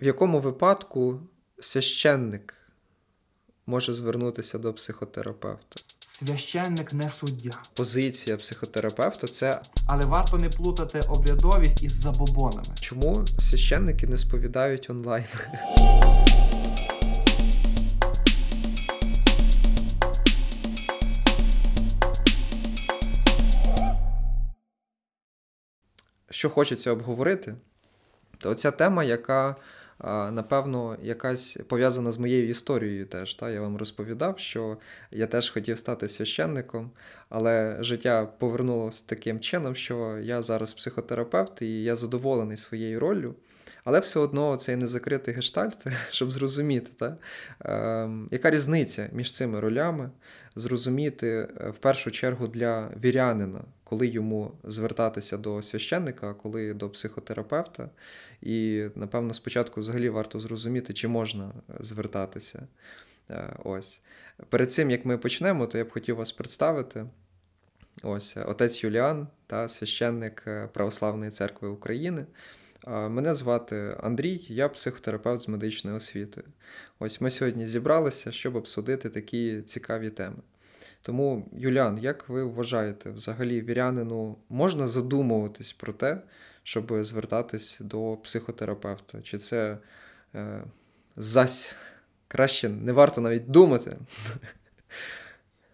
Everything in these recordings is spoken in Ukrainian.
В якому випадку священник може звернутися до психотерапевта? Священник не суддя. Позиція психотерапевта це Але варто не плутати обрядовість із забобонами. чому священники не сповідають онлайн? Що хочеться обговорити, то ця тема, яка, напевно, якась пов'язана з моєю історією теж. Та? Я вам розповідав, що я теж хотів стати священником, але життя повернулося таким чином, що я зараз психотерапевт і я задоволений своєю роллю. Але все одно цей незакритий гештальт, щоб зрозуміти, та, е, яка різниця між цими ролями, зрозуміти е, в першу чергу для вірянина, коли йому звертатися до священника, коли до психотерапевта. І, напевно, спочатку взагалі варто зрозуміти, чи можна звертатися. Е, ось. Перед цим, як ми почнемо, то я б хотів вас представити. Ось отець Юліан та священник е, Православної церкви України. Мене звати Андрій, я психотерапевт з медичною освітою. Ось ми сьогодні зібралися, щоб обсудити такі цікаві теми. Тому, Юліан, як ви вважаєте, взагалі вірянину можна задумуватись про те, щоб звертатись до психотерапевта? Чи це е, зась краще не варто навіть думати?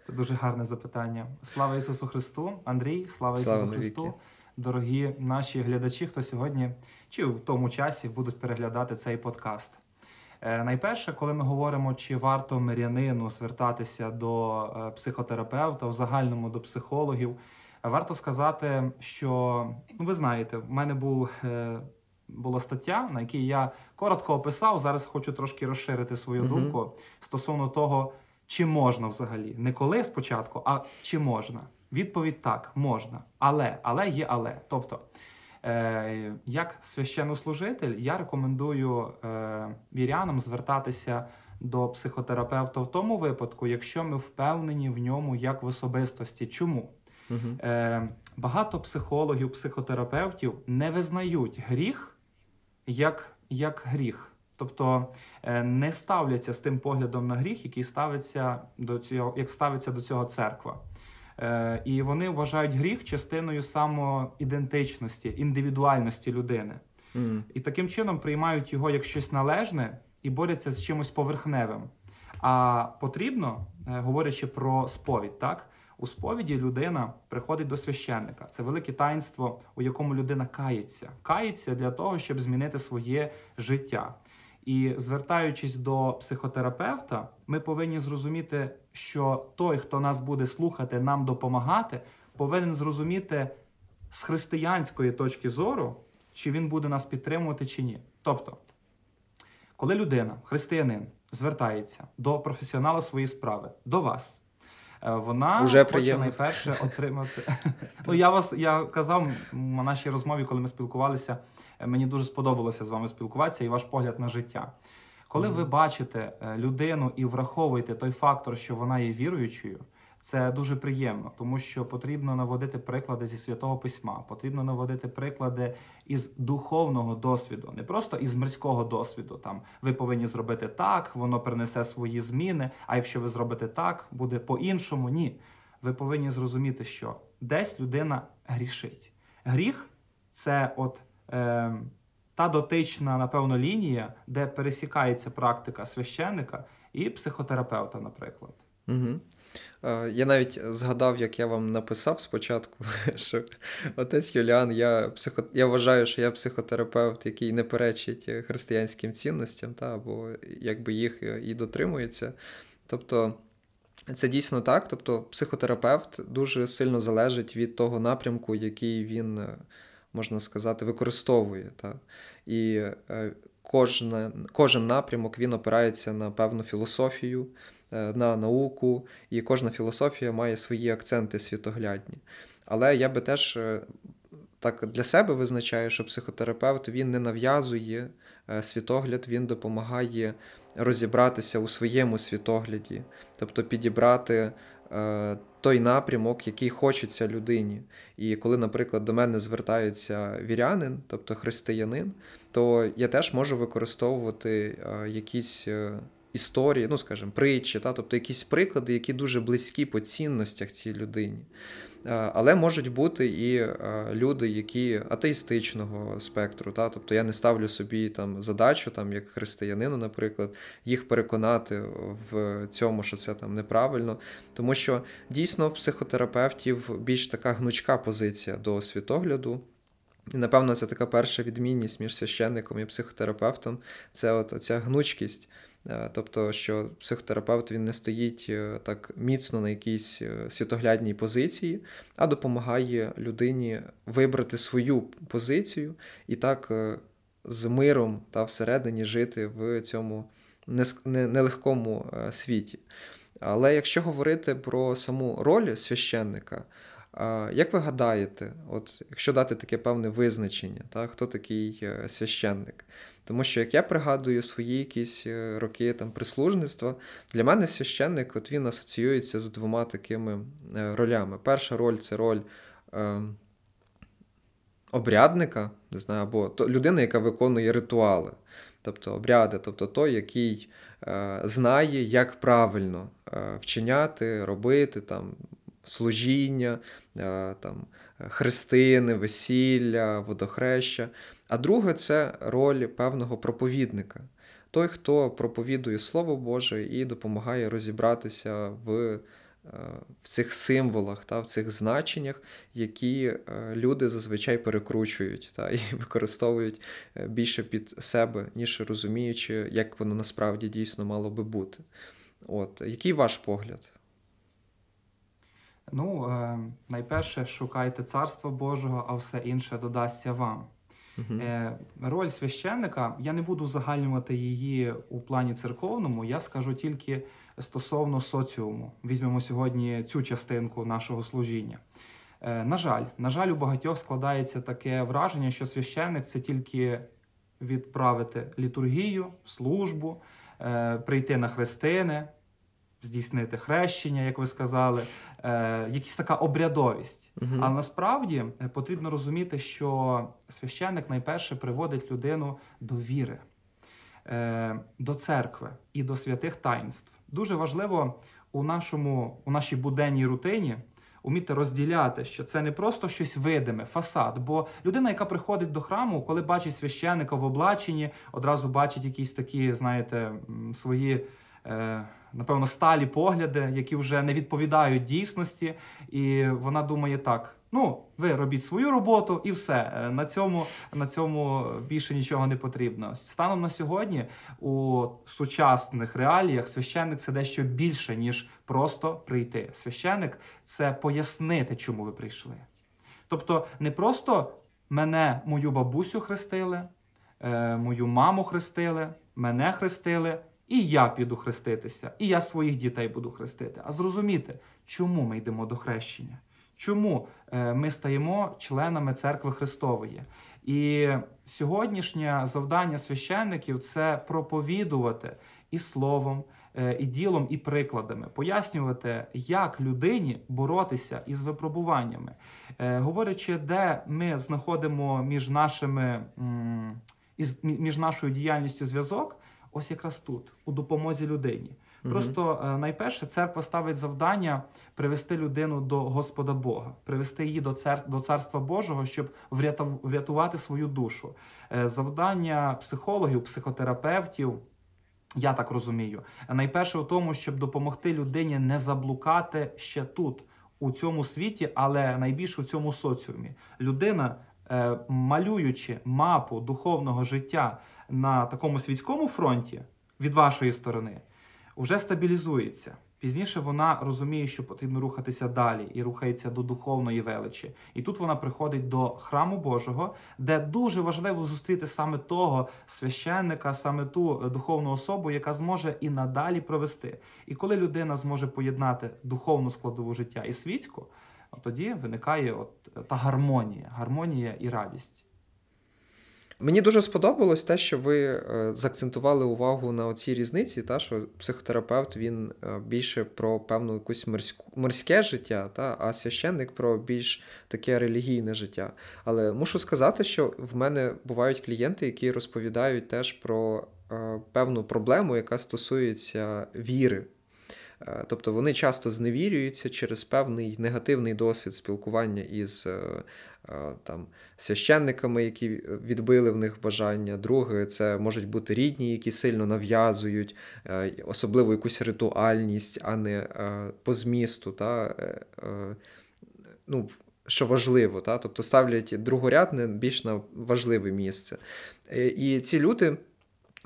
Це дуже гарне запитання. Слава Ісусу Христу, Андрій, слава, слава Ісусу Христу дорогі наші глядачі, хто сьогодні чи в тому часі будуть переглядати цей подкаст. Е, найперше, коли ми говоримо, чи варто мирянину звертатися до е, психотерапевта, в загальному до психологів, варто сказати, що ну, ви знаєте, в мене був. Е, була стаття, на якій я коротко описав. Зараз хочу трошки розширити свою uh-huh. думку стосовно того, чи можна взагалі. Не коли спочатку, а чи можна. Відповідь так, можна. Але, але є але. Тобто, е, як священнослужитель, я рекомендую е, вірянам звертатися до психотерапевта в тому випадку, якщо ми впевнені в ньому як в особистості. Чому? Угу. Е, Багато психологів, психотерапевтів не визнають гріх як, як гріх. Тобто е, не ставляться з тим поглядом на гріх, який ставиться до цього, як ставиться до цього церква. Е, і вони вважають гріх частиною самоідентичності, індивідуальності людини. Mm. І таким чином приймають його як щось належне і борються з чимось поверхневим. А потрібно, е, говорячи про сповідь, так у сповіді людина приходить до священника. Це велике таїнство, у якому людина кається. Кається для того, щоб змінити своє життя. І звертаючись до психотерапевта, ми повинні зрозуміти, що той, хто нас буде слухати, нам допомагати, повинен зрозуміти з християнської точки зору, чи він буде нас підтримувати, чи ні. Тобто, коли людина, християнин, звертається до професіонала своєї справи, до вас. Е, вона Уже хоче приємно. найперше отримати. ну я вас я казав на нашій розмові, коли ми спілкувалися. Мені дуже сподобалося з вами спілкуватися і ваш погляд на життя. Коли ви бачите е, людину і враховуєте той фактор, що вона є віруючою, це дуже приємно, тому що потрібно наводити приклади зі святого письма, потрібно наводити приклади із духовного досвіду, не просто із мирського досвіду. Там ви повинні зробити так, воно принесе свої зміни. А якщо ви зробите так, буде по-іншому. Ні. Ви повинні зрозуміти, що десь людина грішить. Гріх це от е, та дотична, напевно, лінія, де пересікається практика священника і психотерапевта, наприклад. Угу. Я навіть згадав, як я вам написав спочатку, що отець Юліан, я психо... я вважаю, що я психотерапевт, який не перечить християнським цінностям, та, або якби їх і дотримується. Тобто це дійсно так. Тобто, психотерапевт дуже сильно залежить від того напрямку, який він можна сказати, використовує. Та? І е, кожна, кожен напрямок він опирається на певну філософію, е, на науку, і кожна філософія має свої акценти світоглядні. Але я би теж е, так для себе визначаю, що психотерапевт він не нав'язує світогляд, він допомагає розібратися у своєму світогляді, тобто підібрати той напрямок, який хочеться людині. І коли, наприклад, до мене звертаються вірянин, тобто християнин, то я теж можу використовувати е, якісь. Е, історії, ну скажімо, притчі, та, тобто якісь приклади, які дуже близькі по цінностях цій людині. Е, але можуть бути і е, люди, які атеїстичного спектру. Та? Тобто я не ставлю собі там задачу, там, як християнину, наприклад, їх переконати в цьому, що це там неправильно. Тому що дійсно психотерапевтів більш така гнучка позиція до світогляду. І, напевно, це така перша відмінність між священником і психотерапевтом це от ця гнучкість. Е, тобто, що психотерапевт він не стоїть е, так міцно на якійсь е, світоглядній позиції, а допомагає людині вибрати свою позицію і так з миром та всередині жити в цьому нелегкому світі. Але якщо говорити про саму роль священника, як ви гадаєте, от якщо дати таке певне визначення, та, хто такий священник? Тому що, як я пригадую свої якісь е, роки там прислужництва, для мене священник от він асоціюється з двома такими е, ролями. Перша роль це роль е, обрядника, не знаю, або то, людина, яка виконує ритуали, тобто обряди, тобто той, який е, знає, як правильно е, вчиняти, робити там. Служіння, е, там, хрестини, весілля, водохреща. А друге це роль певного проповідника. Той, хто проповідує Слово Боже і допомагає розібратися в е, в цих символах, та, в цих значеннях, які е, люди зазвичай перекручують та, і використовують більше під себе, ніж розуміючи, як воно насправді дійсно мало би бути. От, Який ваш погляд? Ну, е, найперше, шукайте царства Божого, а все інше додасться вам. Uh-huh. Е, Роль священника, я не буду загальнювати її у плані церковному, я скажу тільки стосовно соціуму. Візьмемо сьогодні цю частинку нашого служіння. Е, На жаль, на жаль, у багатьох складається таке враження, що священник це тільки відправити літургію, службу, е, прийти на хрестини здійснити хрещення, як ви сказали, е, якась така обрядовість. Угу. Але насправді е, потрібно розуміти, що священник найперше приводить людину до віри, е, до церкви і до святих таїнств. Дуже важливо у нашому, у нашій буденній рутині. Уміти розділяти, що це не просто щось видиме, фасад. Бо людина, яка приходить до храму, коли бачить священника в облаченні, одразу бачить якісь такі, знаєте, свої Е, напевно, сталі погляди, які вже не відповідають дійсності, і вона думає так: ну, ви робіть свою роботу і все. Е, на цьому на цьому більше нічого не потрібно. Станом на сьогодні у сучасних реаліях священник це дещо більше, ніж просто прийти. Священник це пояснити, чому ви прийшли. Тобто, не просто мене, мою бабусю хрестили, е, мою маму хрестили, мене хрестили. І я піду хреститися, і я своїх дітей буду хрестити. А зрозуміти, чому ми йдемо до хрещення, чому е, ми стаємо членами церкви Христової. І сьогоднішнє завдання священників це проповідувати і словом, е, і ділом, і прикладами, пояснювати, як людині боротися із випробуваннями, е, говорячи, де ми знаходимо між нашими між нашою діяльністю зв'язок ось якраз тут, у допомозі людині. Просто е, найперше церква ставить завдання привести людину до Господа Бога, привести її до цар... до царства Божого, щоб врятувати свою душу. Е, завдання психологів, психотерапевтів. Я так розумію. Найперше в тому, щоб допомогти людині не заблукати ще тут, у цьому світі, але найбільше у цьому соціумі. Людина, е, малюючи мапу духовного життя на такому світському фронті від вашої сторони вже стабілізується. Пізніше вона розуміє, що потрібно рухатися далі і рухається до духовної величі. І тут вона приходить до храму Божого, де дуже важливо зустріти саме того священника, саме ту духовну особу, яка зможе і надалі провести. І коли людина зможе поєднати духовну складову життя і світську, тоді виникає от та гармонія, гармонія і радість. Мені дуже сподобалось те, що ви е, заакцентували увагу на цій різниці, та, що психотерапевт він е, більше про певну якусь морську, морське життя, та, а священник про більш таке релігійне життя. Але мушу сказати, що в мене бувають клієнти, які розповідають теж про е, певну проблему, яка стосується віри. Е, тобто вони часто зневірюються через певний негативний досвід спілкування із е, е, там, священниками, які відбили в них бажання. Друге, це можуть бути рідні, які сильно нав'язують, особливо якусь ритуальність, а не по змісту. Та, ну, що важливо, та? тобто ставлять другорядне більш на важливе місце. І ці люди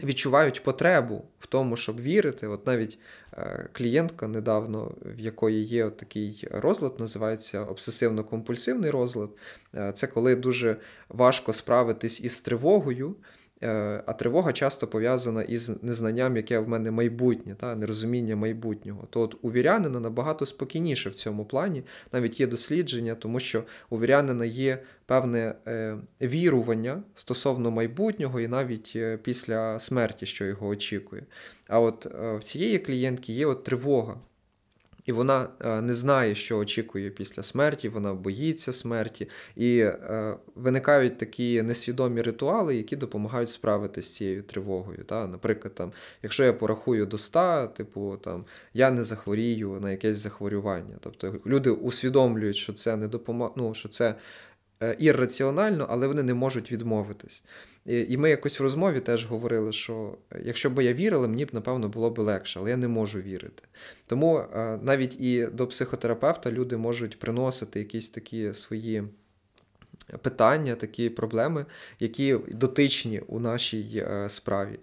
відчувають потребу в тому, щоб вірити. От навіть е, клієнтка недавно, в якої є такий розлад, називається обсесивно-компульсивний розлад. Е, це коли дуже важко справитись із тривогою. Е, а тривога часто пов'язана із незнанням, яке в мене майбутнє, та нерозуміння майбутнього. То от у вірянина набагато спокійніше в цьому плані, навіть є дослідження, тому що у вірянина є певне е, вірування стосовно майбутнього і навіть е, після смерті, що його очікує. А от в цієї клієнтки є от тривога. І вона е, не знає, що очікує після смерті, вона боїться смерті, і е, виникають такі несвідомі ритуали, які допомагають справитися з цією тривогою. Та? Наприклад, там, якщо я порахую до 100, типу там я не захворію на якесь захворювання. Тобто люди усвідомлюють, що це не допомагає, ну, що це ірраціонально, але вони не можуть відмовитись. І ми якось в розмові теж говорили, що е, якщо б я вірила, мені б, напевно, було б легше, але я не можу вірити. Тому е, навіть і до психотерапевта люди можуть приносити якісь такі свої. Питання, такі проблеми, які дотичні у нашій справі.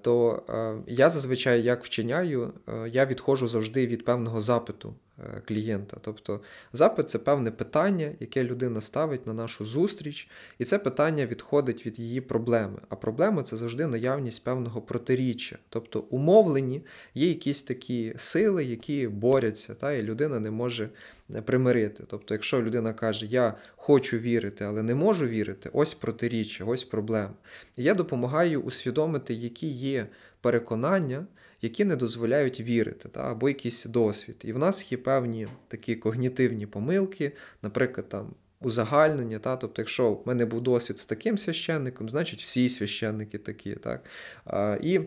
То я зазвичай як вчиняю, я відходжу завжди від певного запиту Е, клієнта. Тобто запит це певне питання, яке людина ставить на нашу зустріч, і це питання відходить від її проблеми. А проблема це завжди наявність певного протиріччя. Тобто умовлені є якісь такі сили, які борються, та, і людина не може е, примирити. Тобто, якщо людина каже, я хочу вірити, але не можу вірити, ось протиріччя, ось проблема. Я допомагаю усвідомити, які є переконання які не дозволяють вірити, та, або якийсь досвід. І в нас є певні такі когнітивні помилки, наприклад, там. Узагальнення, та? тобто, якщо в мене був досвід з таким священником, значить всі священники такі. Так? А, І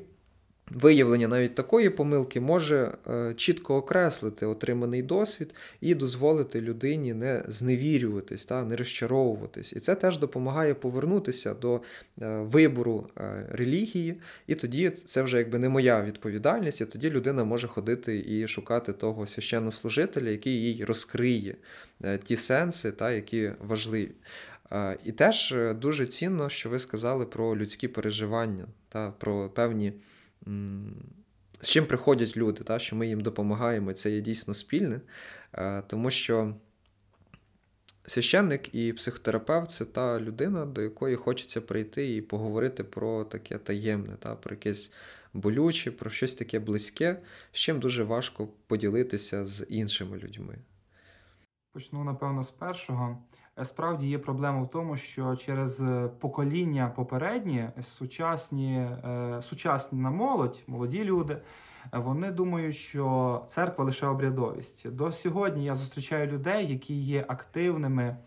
Виявлення навіть такої помилки може е, чітко окреслити отриманий досвід і дозволити людині не зневірюватись, та, не розчаровуватись. І це теж допомагає повернутися до е, вибору е, релігії, і тоді це вже якби не моя відповідальність, і тоді людина може ходити і шукати того священнослужителя, який їй розкриє ті сенси, та, які важливі. І теж дуже цінно, що ви сказали про людські переживання, та, про певні з чим приходять люди, та, що ми їм допомагаємо, це є дійсно спільне, е, тому що священник і психотерапевт це та людина, до якої хочеться прийти і поговорити про таке таємне, та, про якесь болюче, про щось таке близьке, з чим дуже важко поділитися з іншими людьми. Почну, напевно, з першого. Е, справді є проблема в тому, що через е, покоління попередні сучасні, е, сучасна молодь, молоді люди, вони думають, що церква лише обрядовість. До сьогодні я зустрічаю людей, які є активними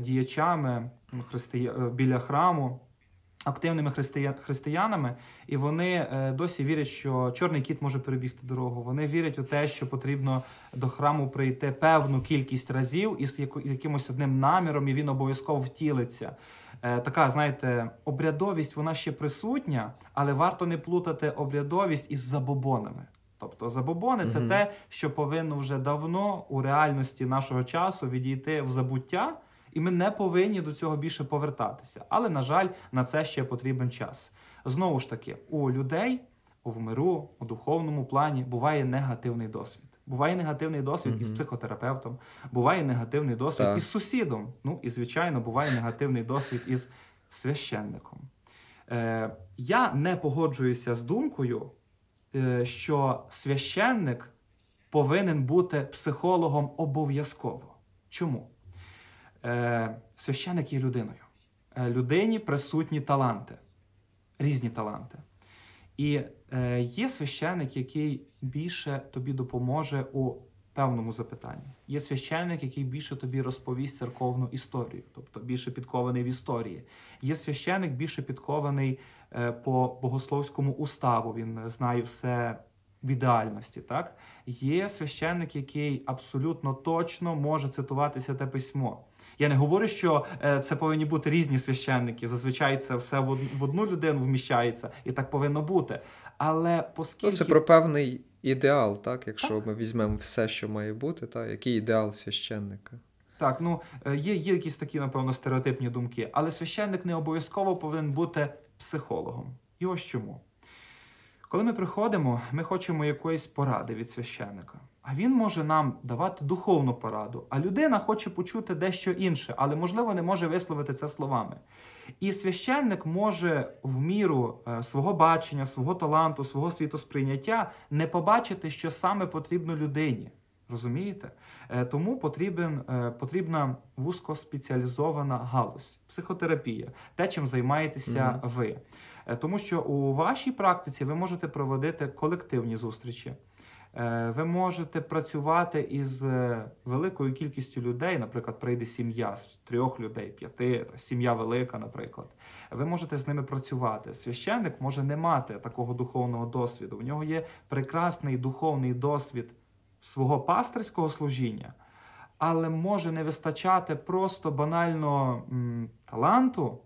діячами христия... біля храму активними християнами, і вони е, досі вірять, що чорний кіт може перебігти дорогу. Вони вірять у те, що потрібно до храму прийти певну кількість разів із якимось одним наміром, і він обов'язково втілиться. Е, така, знаєте, обрядовість вона ще присутня, але варто не плутати обрядовість із забобонами. Тобто забобони це те, що повинно вже давно у реальності нашого часу відійти в забуття. І ми не повинні до цього більше повертатися. Але, на жаль, на це ще потрібен час. Знову ж таки, у людей в миру, у духовному плані буває негативний досвід. Буває негативний досвід mm-hmm. із психотерапевтом, буває негативний досвід так. із сусідом. Ну і, звичайно, буває негативний досвід із священником. Е, Я не погоджуюся з думкою, е, що священник повинен бути психологом обов'язково. Чому? Е, священик є людиною. е, людині присутні таланти, різні таланти. І е, є священник, який більше тобі допоможе у певному запитанні. Є священник, який більше тобі розповість церковну історію, тобто більше підкований в історії. Є священник більше підкований по богословському уставу. Він знає все в ідеальності. Так є священник, який абсолютно точно може цитувати святе письмо. Я не говорю, що е, це повинні бути різні священники. Зазвичай це все в одну людину вміщається, і так повинно бути. Але оскільки... Ну, це про певний ідеал, так? Якщо так. ми візьмемо все, що має бути, так? який ідеал священника? Так, ну е, є є якісь такі, напевно, стереотипні думки, але священник не обов'язково повинен бути психологом. І ось чому. Коли ми приходимо, ми хочемо якоїсь поради від священника. А він може нам давати духовну пораду. А людина хоче почути дещо інше, але, можливо, не може висловити це словами. І священник може в міру е, свого бачення, свого таланту, свого світосприйняття не побачити, що саме потрібно людині. Розумієте? Е, тому потрібен, е, потрібна вузькоспеціалізована галузь, психотерапія, те, чим займаєтеся -hmm. ви. Тому що у вашій практиці ви можете проводити колективні зустрічі. Е, ви можете працювати із е, великою кількістю людей, наприклад, прийде сім'я з трьох людей, п'яти, сім'я велика, наприклад. Ви можете з ними працювати. Священник може не мати такого духовного досвіду. У нього є прекрасний духовний досвід свого пастирського служіння, але може не вистачати просто банально м, таланту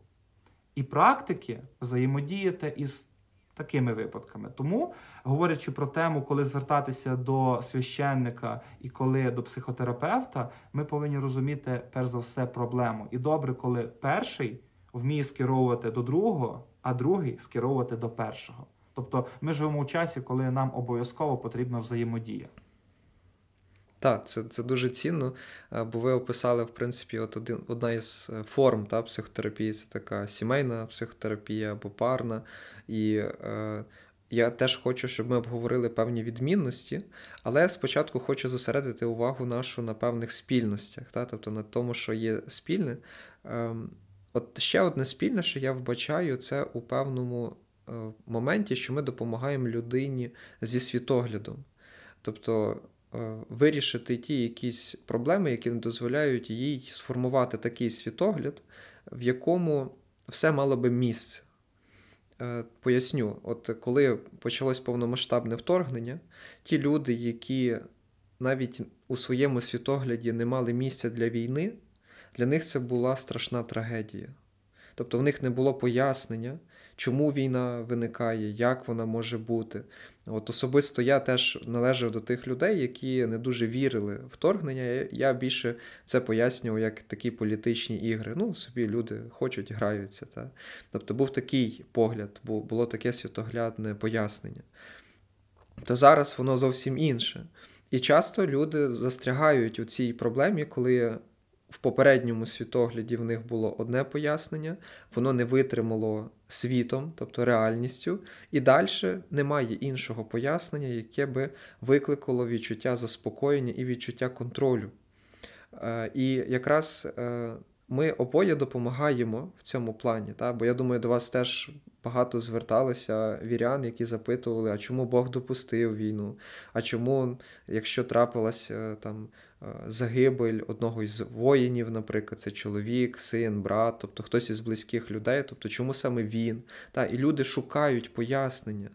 і практики взаємодіяти із такими випадками. Тому, говорячи про тему, коли звертатися до священника і коли до психотерапевта, ми повинні розуміти перш за все проблему. І добре, коли перший вміє скеровувати до другого, а другий скеровувати до першого. Тобто ми живемо у часі, коли нам обов'язково потрібна взаємодія. Так, це це дуже цінно, бо ви описали, в принципі, от один, одна із е, форм та, психотерапії це така сімейна психотерапія або парна. І е, я теж хочу, щоб ми обговорили певні відмінності, але спочатку хочу зосередити увагу нашу на певних спільностях, та, тобто на тому, що є спільне. Е, От ще одне спільне, що я вбачаю, це у певному е, моменті, що ми допомагаємо людині зі світоглядом. Тобто Е, вирішити ті якісь проблеми, які не дозволяють їй сформувати такий світогляд, в якому все мало би місце. Е, поясню, от коли почалось повномасштабне вторгнення, ті люди, які навіть у своєму світогляді не мали місця для війни, для них це була страшна трагедія. Тобто в них не було пояснення, чому війна виникає, як вона може бути. От Особисто я теж належав до тих людей, які не дуже вірили в вторгнення. Я більше це пояснював як такі політичні ігри. Ну, собі люди хочуть, граються. Та? Тобто був такий погляд, було таке світоглядне пояснення. То зараз воно зовсім інше. І часто люди застрягають у цій проблемі, коли в попередньому світогляді в них було одне пояснення, воно не витримало світом, тобто реальністю, і далі немає іншого пояснення, яке би викликало відчуття заспокоєння і відчуття контролю. Е, і якраз е, ми обоє допомагаємо в цьому плані. Та? Бо я думаю, до вас теж багато зверталися вірян, які запитували, а чому Бог допустив війну? А чому, якщо трапилася е, там загибель одного із воїнів, наприклад, це чоловік, син, брат, тобто хтось із близьких людей, тобто чому саме він? Та? І люди шукають пояснення,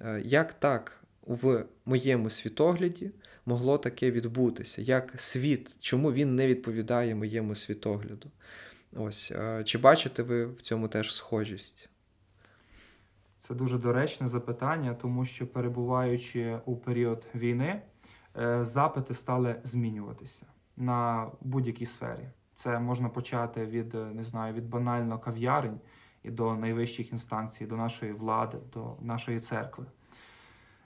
е, як так в моєму світогляді могло таке відбутися, як світ, чому він не відповідає моєму світогляду? Ось, Чи бачите ви в цьому теж схожість? Це дуже доречне запитання, тому що перебуваючи у період війни, е, запити стали змінюватися на будь-якій сфері. Це можна почати від не знаю, від банально кав'ярень і до найвищих інстанцій, до нашої влади, до нашої церкви.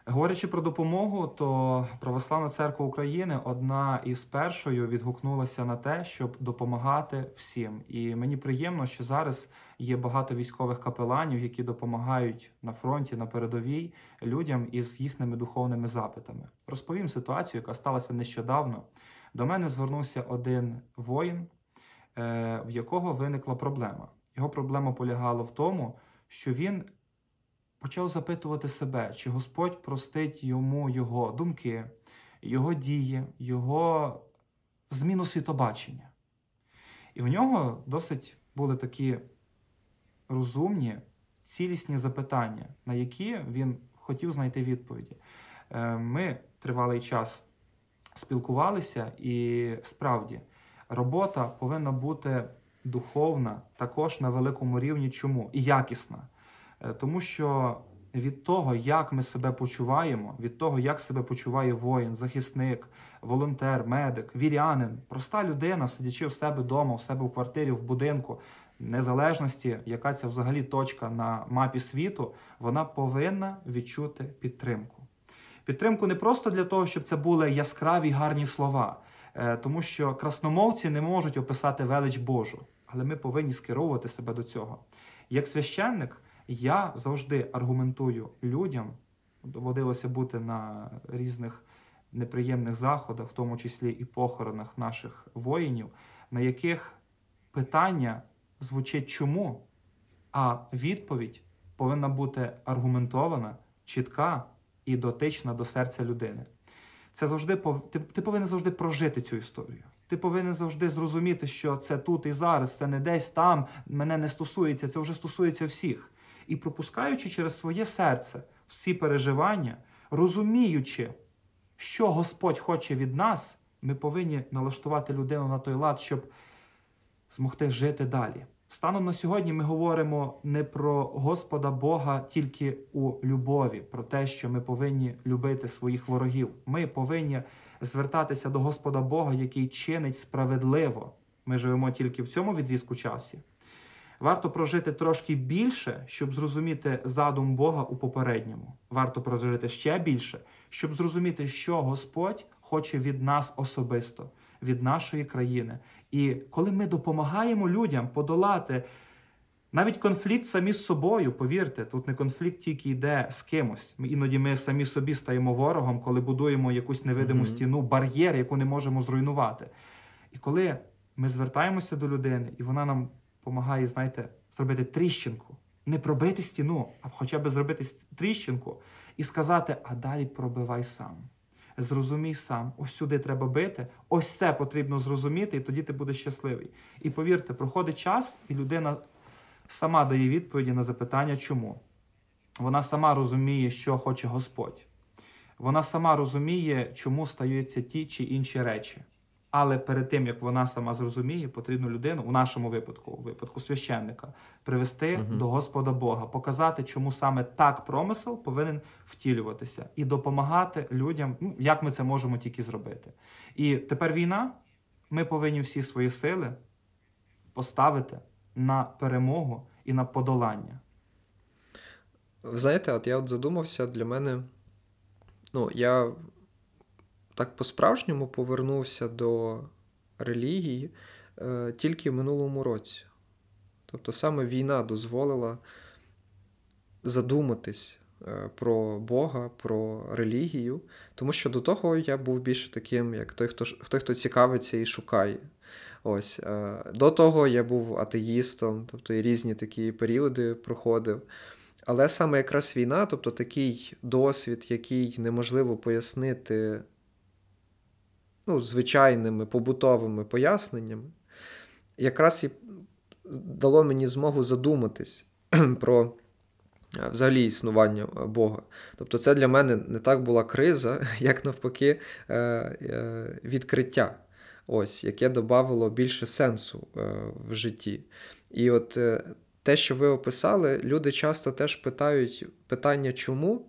Говорячи про допомогу, то Православна церква України одна із першою відгукнулася на те, щоб допомагати всім. І мені приємно, що зараз є багато військових капеланів, які допомагають на фронті, на передовій людям із їхніми духовними запитами. Розповім ситуацію, яка сталася нещодавно. До мене звернувся один воїн, е, в якого виникла проблема. Його проблема полягала в тому, що він почав запитувати себе, чи Господь простить йому його думки, його дії, його зміну світобачення. І в нього досить були такі розумні, цілісні запитання, на які він хотів знайти відповіді. Е, ми тривалий час спілкувалися, і справді робота повинна бути духовна також на великому рівні. Чому? І якісна. Е, тому що від того, як ми себе почуваємо, від того, як себе почуває воїн, захисник, волонтер, медик, вірянин, проста людина, сидячи в себе вдома, в себе в квартирі, в будинку, незалежності, яка це взагалі точка на мапі світу, вона повинна відчути підтримку. Підтримку не просто для того, щоб це були яскраві гарні слова, е, тому що красномовці не можуть описати велич Божу, але ми повинні скеровувати себе до цього. Як священник, я завжди аргументую людям, доводилося бути на різних неприємних заходах, в тому числі і похоронах наших воїнів, на яких питання звучить чому, а відповідь повинна бути аргументована, чітка і дотична до серця людини. Це завжди ти, повинен завжди прожити цю історію. Ти повинен завжди зрозуміти, що це тут і зараз, це не десь там, мене не стосується, це вже стосується всіх. І пропускаючи через своє серце всі переживання, розуміючи, що Господь хоче від нас, ми повинні налаштувати людину на той лад, щоб змогти жити далі. Станом на сьогодні ми говоримо не про Господа Бога тільки у любові, про те, що ми повинні любити своїх ворогів. Ми повинні звертатися до Господа Бога, який чинить справедливо. Ми живемо тільки в цьому відрізку часі. Варто прожити трошки більше, щоб зрозуміти задум Бога у попередньому. Варто прожити ще більше, щоб зрозуміти, що Господь хоче від нас особисто, від нашої країни. І коли ми допомагаємо людям подолати навіть конфлікт самі з собою, повірте, тут не конфлікт тільки йде з кимось. Ми іноді ми самі собі стаємо ворогом, коли будуємо якусь невидиму mm -hmm. стіну, бар'єр, яку не можемо зруйнувати. І коли ми звертаємося до людини, і вона нам допомагає, знаєте, зробити тріщинку, не пробити стіну, а хоча б зробити тріщинку і сказати, а далі пробивай сам. Зрозумій сам, ось сюди треба бити, ось це потрібно зрозуміти, і тоді ти будеш щасливий. І повірте, проходить час, і людина сама дає відповіді на запитання, чому. Вона сама розуміє, що хоче Господь. Вона сама розуміє, чому стаються ті чи інші речі. Але перед тим як вона сама зрозуміє, потрібно людину у нашому випадку, у випадку священника, привести угу. до Господа Бога, показати, чому саме так промисел повинен втілюватися, і допомагати людям, ну як ми це можемо тільки зробити. І тепер війна. Ми повинні всі свої сили поставити на перемогу і на подолання. Ви знаєте, от я от задумався для мене. Ну, я так по-справжньому повернувся до релігії е, тільки в минулому році. Тобто саме війна дозволила задуматись е, про Бога, про релігію, тому що до того я був більше таким, як той, хто той, хто цікавиться і шукає. Ось. Е, До того я був атеїстом, тобто і різні такі періоди проходив. Але саме якраз війна, тобто такий досвід, який неможливо пояснити ну, звичайними побутовими поясненнями, якраз і дало мені змогу задуматись про е, взагалі існування е, Бога. Тобто, це для мене не так була криза, як навпаки, е, відкриття, ось, яке додавало більше сенсу в житті. І от те, що ви описали, люди часто теж питають питання, чому,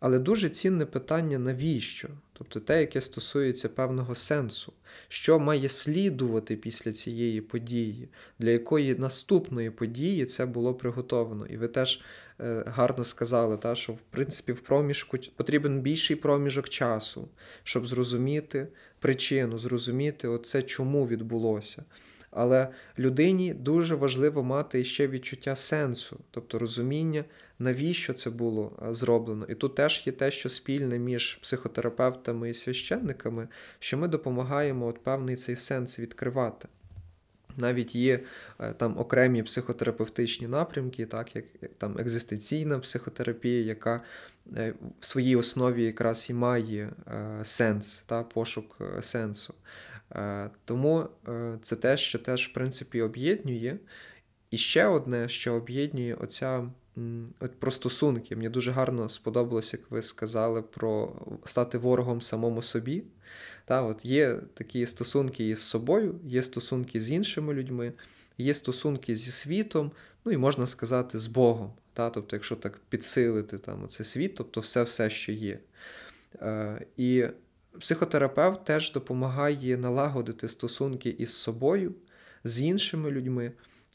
але дуже цінне питання, навіщо? Тобто те, яке стосується певного сенсу, що має слідувати після цієї події, для якої наступної події це було приготовано. І ви теж е, гарно сказали, та, що в принципі в проміжку потрібен більший проміжок часу, щоб зрозуміти причину, зрозуміти оце, чому відбулося. Але людині дуже важливо мати ще відчуття сенсу, тобто розуміння, навіщо це було зроблено. І тут теж є те, що спільне між психотерапевтами і священниками, що ми допомагаємо от певний цей сенс відкривати. Навіть є е, там окремі психотерапевтичні напрямки, так як там екзистенційна психотерапія, яка е, в своїй основі якраз і має е, сенс, та, пошук сенсу. Тому це те, що теж в принципі об'єднує. І ще одне, що об'єднує оця от про стосунки. Мені дуже гарно сподобалось, як ви сказали, про стати ворогом самому собі. Та, от Є такі стосунки із собою, є стосунки з іншими людьми, є стосунки зі світом, ну і можна сказати, з Богом. Та? Тобто, якщо так підсилити там, оце світ, тобто все, все, що є. Е, І психотерапевт теж допомагає налагодити стосунки із собою, з іншими людьми.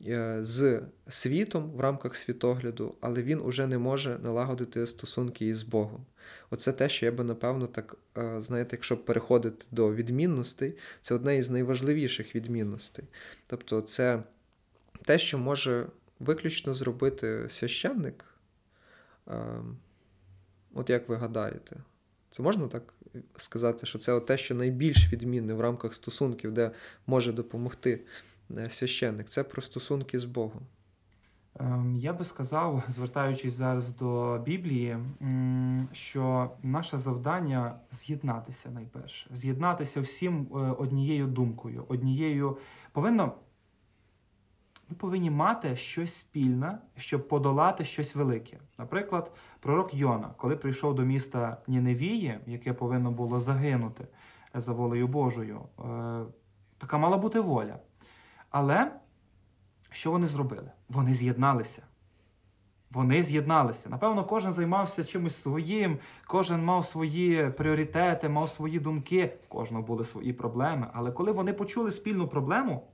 Е, з світом в рамках світогляду, але він уже не може налагодити стосунки із Богом. Оце те, що я би, напевно, так, е, знаєте, якщо переходити до відмінностей, це одне із найважливіших відмінностей. Тобто, це те, що може виключно зробити священник. Е, от як ви гадаєте, це можна так сказати, що це те, що найбільш відмінне в рамках стосунків, де може допомогти священник, це про стосунки з Богом. Ем, я би сказав, звертаючись зараз до Біблії, що наше завдання з'єднатися найперше, з'єднатися всім е, однією думкою, однією повинно. Ми повинні мати щось спільне, щоб подолати щось велике. Наприклад, пророк Йона, коли прийшов до міста Ніневії, яке повинно було загинути за волею Божою, е, така мала бути воля. Але що вони зробили? Вони з'єдналися. Вони з'єдналися. Напевно, кожен займався чимось своїм, кожен мав свої пріоритети, мав свої думки, в кожного були свої проблеми. Але коли вони почули спільну проблему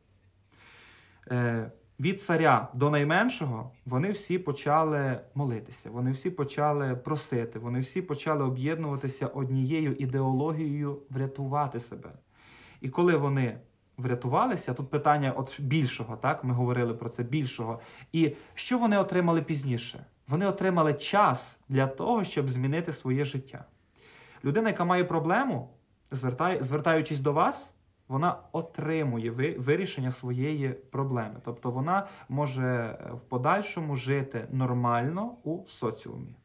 е, від царя до найменшого, вони всі почали молитися, вони всі почали просити, вони всі почали об'єднуватися однією ідеологією врятувати себе. І коли вони врятувалися. Тут питання от більшого, так ми говорили про це більшого. І що вони отримали пізніше? Вони отримали час для того, щоб змінити своє життя. Людина, яка має проблему, звертаючись до вас, вона отримує вирішення своєї проблеми. Тобто вона може в подальшому жити нормально у соціумі.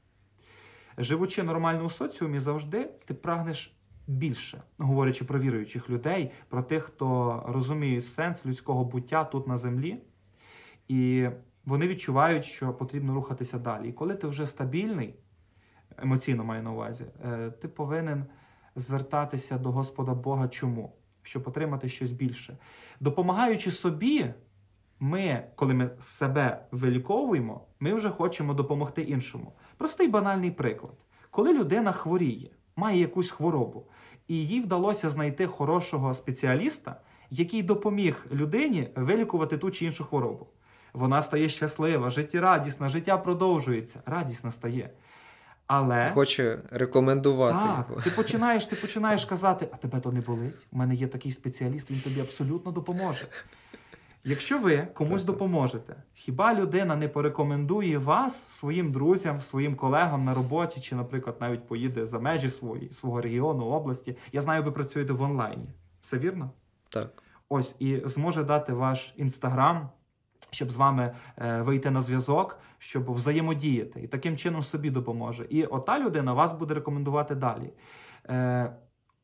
Живучи нормально у соціумі, завжди ти прагнеш більше, говорячи про віруючих людей, про тих, хто розуміє сенс людського буття тут на землі, і вони відчувають, що потрібно рухатися далі. І коли ти вже стабільний, емоційно маю на увазі, е, ти повинен звертатися до Господа Бога. Чому? Щоб отримати щось більше. Допомагаючи собі, ми, коли ми себе виліковуємо, ми вже хочемо допомогти іншому. Простий банальний приклад. Коли людина хворіє, має якусь хворобу, і їй вдалося знайти хорошого спеціаліста, який допоміг людині вилікувати ту чи іншу хворобу. Вона стає щаслива, життєрадісна, життя продовжується, радісна стає. Але хоче рекомендувати. Так, його. Ти починаєш ти починаєш казати, а тебе то не болить. У мене є такий спеціаліст, він тобі абсолютно допоможе. Якщо ви комусь допоможете, хіба людина не порекомендує вас своїм друзям, своїм колегам на роботі, чи, наприклад, навіть поїде за межі свої, свого регіону, області? Я знаю, ви працюєте в онлайні. Все вірно? Так. Ось і зможе дати ваш інстаграм, щоб з вами е, вийти на зв'язок, щоб взаємодіяти, і таким чином собі допоможе. І ота людина вас буде рекомендувати далі. Е,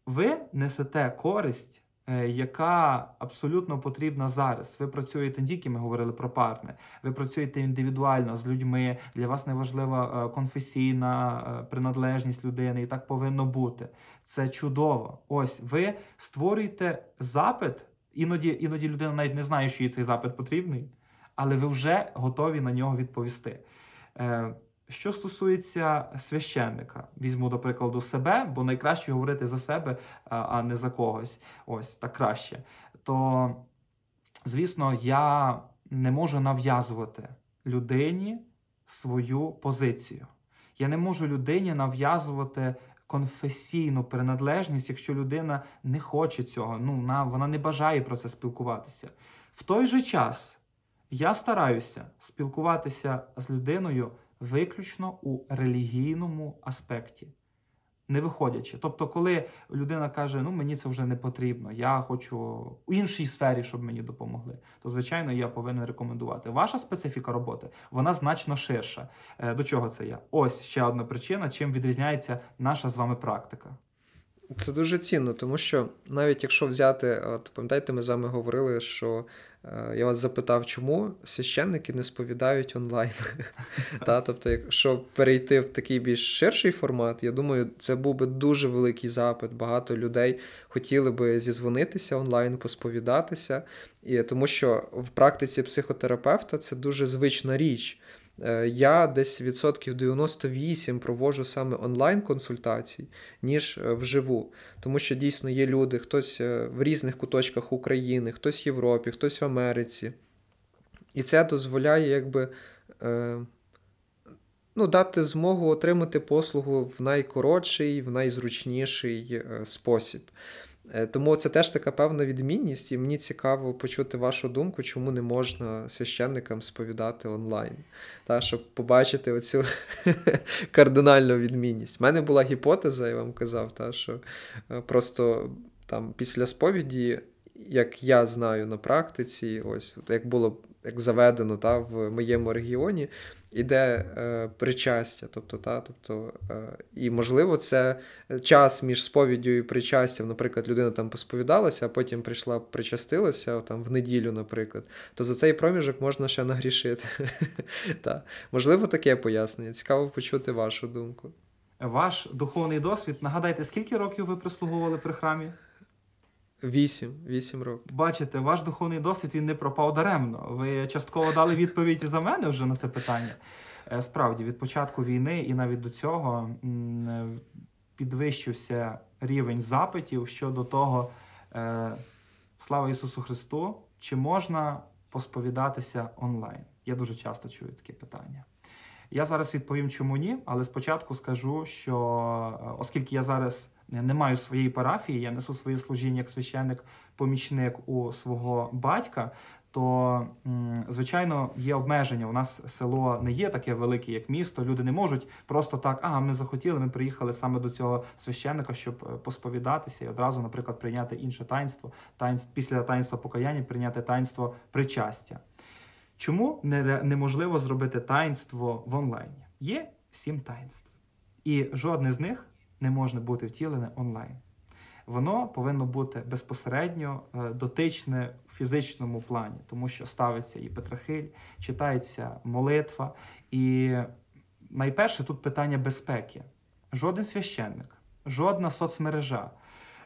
Ви несете користь. Е, яка абсолютно потрібна зараз. Ви працюєте тільки ми говорили про парне, ви працюєте індивідуально з людьми. Для вас не важлива е, конфесійна е, приналежність людини, і так повинно бути. Це чудово. Ось ви створюєте запит. Іноді, іноді людина навіть не знає, що їй цей запит потрібний, але ви вже готові на нього відповісти. Що стосується священника, візьму до прикладу себе, бо найкраще говорити за себе, а не за когось. Ось так краще. То, звісно, я не можу нав'язувати людині свою позицію. Я не можу людині нав'язувати конфесійну приналежність, якщо людина не хоче цього. Ну, вона не бажає про це спілкуватися. В той же час я стараюся спілкуватися з людиною виключно у релігійному аспекті. не виходячи. Тобто, коли людина каже, ну мені це вже не потрібно, я хочу у іншій сфері, щоб мені допомогли, то звичайно я повинен рекомендувати. Ваша специфіка роботи вона значно ширша. Е, до чого це я? Ось ще одна причина, чим відрізняється наша з вами практика. Це дуже цінно, тому що навіть якщо взяти, от пам'ятаєте, ми з вами говорили, що е, я вас запитав, чому священники не сповідають онлайн. Та, Тобто, якщо перейти в такий більш ширший формат, я думаю, це був би дуже великий запит. Багато людей хотіли би зізвонитися онлайн, посповідатися, і тому що в практиці психотерапевта це дуже звична річ. Е, я десь відсотків 98 проводжу саме онлайн-консультацій, ніж е, вживу. Тому що дійсно є люди, хтось е, в різних куточках України, хтось в Європі, хтось в Америці. І це дозволяє якби, ну, дати змогу отримати послугу в найкоротший, в найзручніший спосіб. Е, тому це теж така певна відмінність, і мені цікаво почути вашу думку, чому не можна священникам сповідати онлайн, та, щоб побачити оцю кардинальну відмінність. У мене була гіпотеза, я вам казав, та, що е, просто там після сповіді, як я знаю на практиці, ось як було як заведено та, в моєму регіоні, іде е, причастя. Тобто, та, тобто, е, І, можливо, це час між сповіддю і причастям. Наприклад, людина там посповідалася, а потім прийшла, причастилася там, в неділю, наприклад, то за цей проміжок можна ще нагрішити. Можливо, таке пояснення. Цікаво почути вашу думку. Ваш духовний досвід. Нагадайте, скільки років ви прислуговували при храмі? Вісім, вісім років. Бачите, ваш духовний досвід він не пропав даремно. Ви частково дали відповідь за мене вже на це питання. Е, справді, від початку війни і навіть до цього е, підвищився рівень запитів щодо того, е, слава Ісусу Христу, чи можна посповідатися онлайн? Я дуже часто чую таке питання. Я зараз відповім, чому ні, але спочатку скажу, що оскільки я зараз не маю своєї парафії, я несу своє служіння як священник-помічник у свого батька. То, звичайно, є обмеження. У нас село не є таке велике, як місто. Люди не можуть просто так, ага, ми захотіли, ми приїхали саме до цього священника, щоб е, посповідатися і одразу, наприклад, прийняти інше таїнство, таїнство після таїнства покаяння прийняти таїнство причастя. Чому неможливо зробити таїнство в онлайні? Є сім таїнств, і жодне з них не може бути втілене онлайн. Воно повинно бути безпосередньо е, дотичне в фізичному плані, тому що ставиться і Петрахиль, читається молитва. І найперше тут питання безпеки. Жоден священник, жодна соцмережа,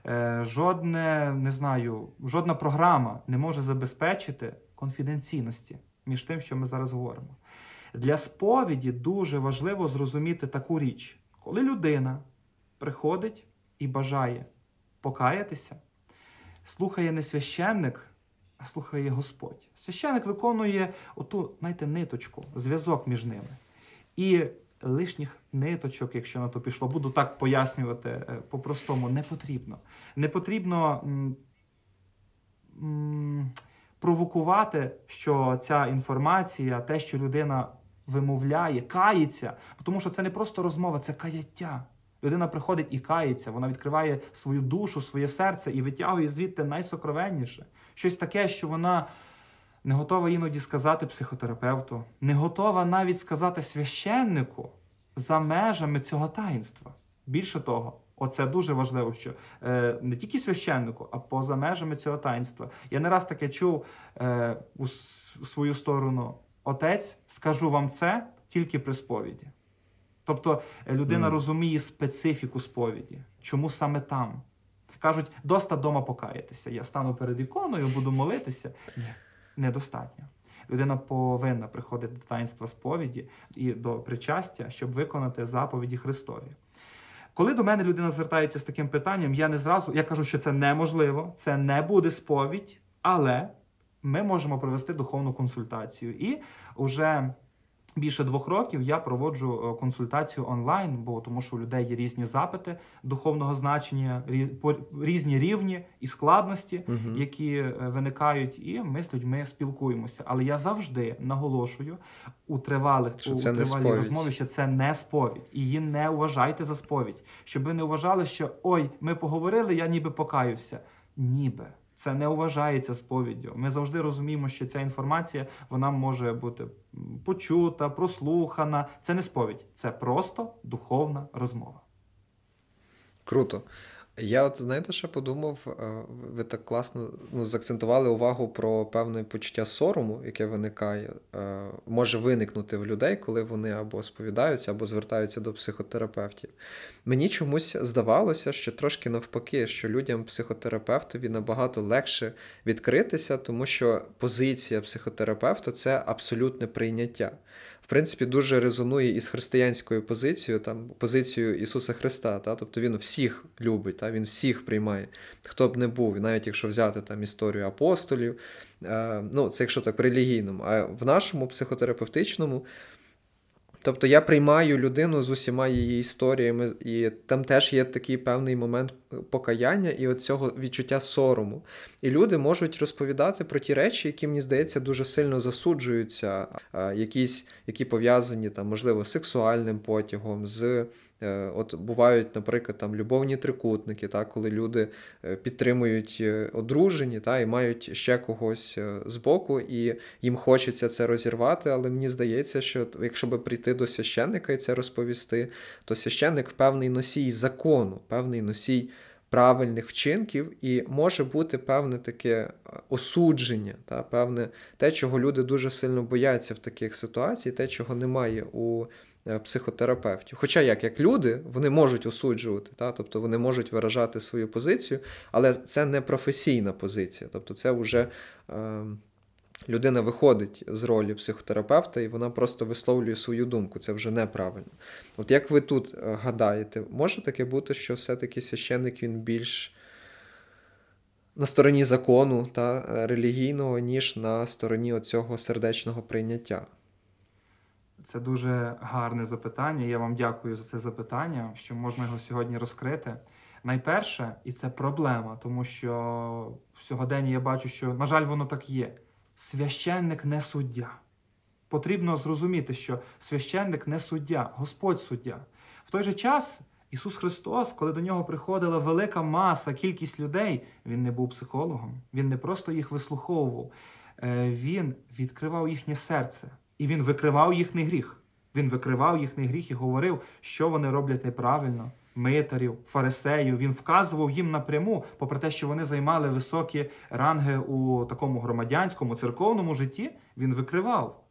е, жодне, не знаю, жодна програма не може забезпечити конфіденційності між тим, що ми зараз говоримо. Для сповіді дуже важливо зрозуміти таку річ, коли людина приходить і бажає покаятися, слухає не священник, а слухає Господь. Священник виконує оту, знаєте, ниточку, зв'язок між ними. І лишніх ниточок, якщо на то пішло, буду так пояснювати е, по-простому, не потрібно. Не потрібно. Провокувати, що ця інформація, те, що людина вимовляє, кається, тому що це не просто розмова, це каяття. Людина приходить і кається, вона відкриває свою душу, своє серце і витягує звідти найсокровенніше. Щось таке, що вона не готова іноді сказати психотерапевту, не готова навіть сказати священнику за межами цього таїнства. Більше того, Оце дуже важливо, що е, не тільки священнику, а поза межами цього таїнства. Я не раз таке чув е, у свою сторону: Отець, скажу вам це тільки при сповіді. Тобто е, людина mm. розуміє специфіку сповіді, чому саме там. Кажуть, доста дома покаятися. Я стану перед іконою, буду молитися. Ні, недостатньо. Людина повинна приходити до таїнства сповіді і до причастя, щоб виконати заповіді Христові. Коли до мене людина звертається з таким питанням, я не зразу я кажу, що це неможливо, це не буде сповідь, але ми можемо провести духовну консультацію. І вже Більше двох років я проводжу е, консультацію онлайн, бо тому, що у людей є різні запити духовного значення, різні рівні і складності, uh які е, виникають, і ми з людьми спілкуємося. Але я завжди наголошую у тривалих що у це тривалій розмові, що це не сповідь, і її не вважайте за сповідь, щоб ви не вважали, що ой, ми поговорили, я ніби покаюся, ніби. Це не вважається сповіддю. Ми завжди розуміємо, що ця інформація вона може бути почута, прослухана. Це не сповідь, це просто духовна розмова. Круто. Я от знаєте, що подумав, е, ви так класно ну, заакцентували увагу про певне почуття сорому, яке виникає, е, може виникнути в людей, коли вони або сповідаються, або звертаються до психотерапевтів. Мені чомусь здавалося, що трошки навпаки, що людям психотерапевтові набагато легше відкритися, тому що позиція психотерапевта це абсолютне прийняття в принципі, дуже резонує із християнською позицією, там, позицією Ісуса Христа. Та? Тобто Він всіх любить, та? Він всіх приймає, хто б не був, навіть якщо взяти там історію апостолів, е, ну, це якщо так релігійному, а в нашому психотерапевтичному. Тобто я приймаю людину з усіма її історіями, і там теж є такий певний момент покаяння і от цього відчуття сорому. І люди можуть розповідати про ті речі, які, мені здається, дуже сильно засуджуються, якісь, які пов'язані там, можливо, з сексуальним потягом, з от бувають, наприклад, там любовні трикутники, та, коли люди е, підтримують е, одружені та, і мають ще когось збоку, і їм хочеться це розірвати. Але мені здається, що якщо би прийти до священника і це розповісти, то священник певний носій закону, певний носій. Правильних вчинків, і може бути певне таке осудження, та, певне те, чого люди дуже сильно бояться в таких ситуаціях, те, чого немає у Е, психотерапевтів. Хоча як як люди, вони можуть осуджувати, та? тобто вони можуть виражати свою позицію, але це не професійна позиція. Тобто це вже е, людина виходить з ролі психотерапевта і вона просто висловлює свою думку. Це вже неправильно. От як ви тут е, гадаєте, може таке бути, що все-таки священник він більш. На стороні закону та е, релігійного, ніж на стороні цього сердечного прийняття. Це дуже гарне запитання. Я вам дякую за це запитання, що можна його сьогодні розкрити. Найперше, і це проблема, тому що в сьогоденні я бачу, що, на жаль, воно так є. Священник не суддя. Потрібно зрозуміти, що священник не суддя, Господь суддя. В той же час Ісус Христос, коли до нього приходила велика маса, кількість людей, Він не був психологом, Він не просто їх вислуховував, е, Він відкривав їхнє серце. І він викривав їхній гріх. Він викривав їхній гріх і говорив, що вони роблять неправильно, митарів, фарисеїв. Він вказував їм напряму, попри те, що вони займали високі ранги у такому громадянському, церковному житті, він викривав.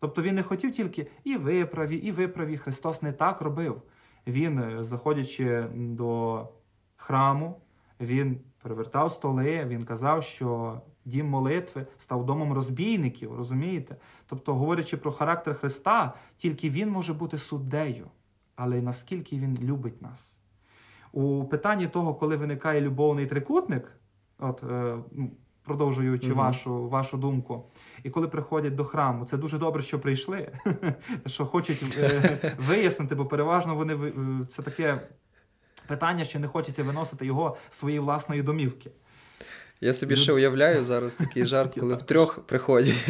Тобто він не хотів тільки і виправі, і виправі. Христос не так робив. Він, е, заходячи до храму, він перевертав столи, він казав, що дім молитви став домом розбійників, розумієте? Тобто, говорячи про характер Христа, тільки Він може бути суддею, але наскільки Він любить нас. У питанні того, коли виникає любовний трикутник, от е, продовжуючи угу. вашу вашу думку, і коли приходять до храму, це дуже добре, що прийшли, що хочуть е, вияснити, бо переважно вони е, це таке питання, що не хочеться виносити його своєї власної домівки. Я собі ще уявляю зараз такий жарт, коли втрьох приходять.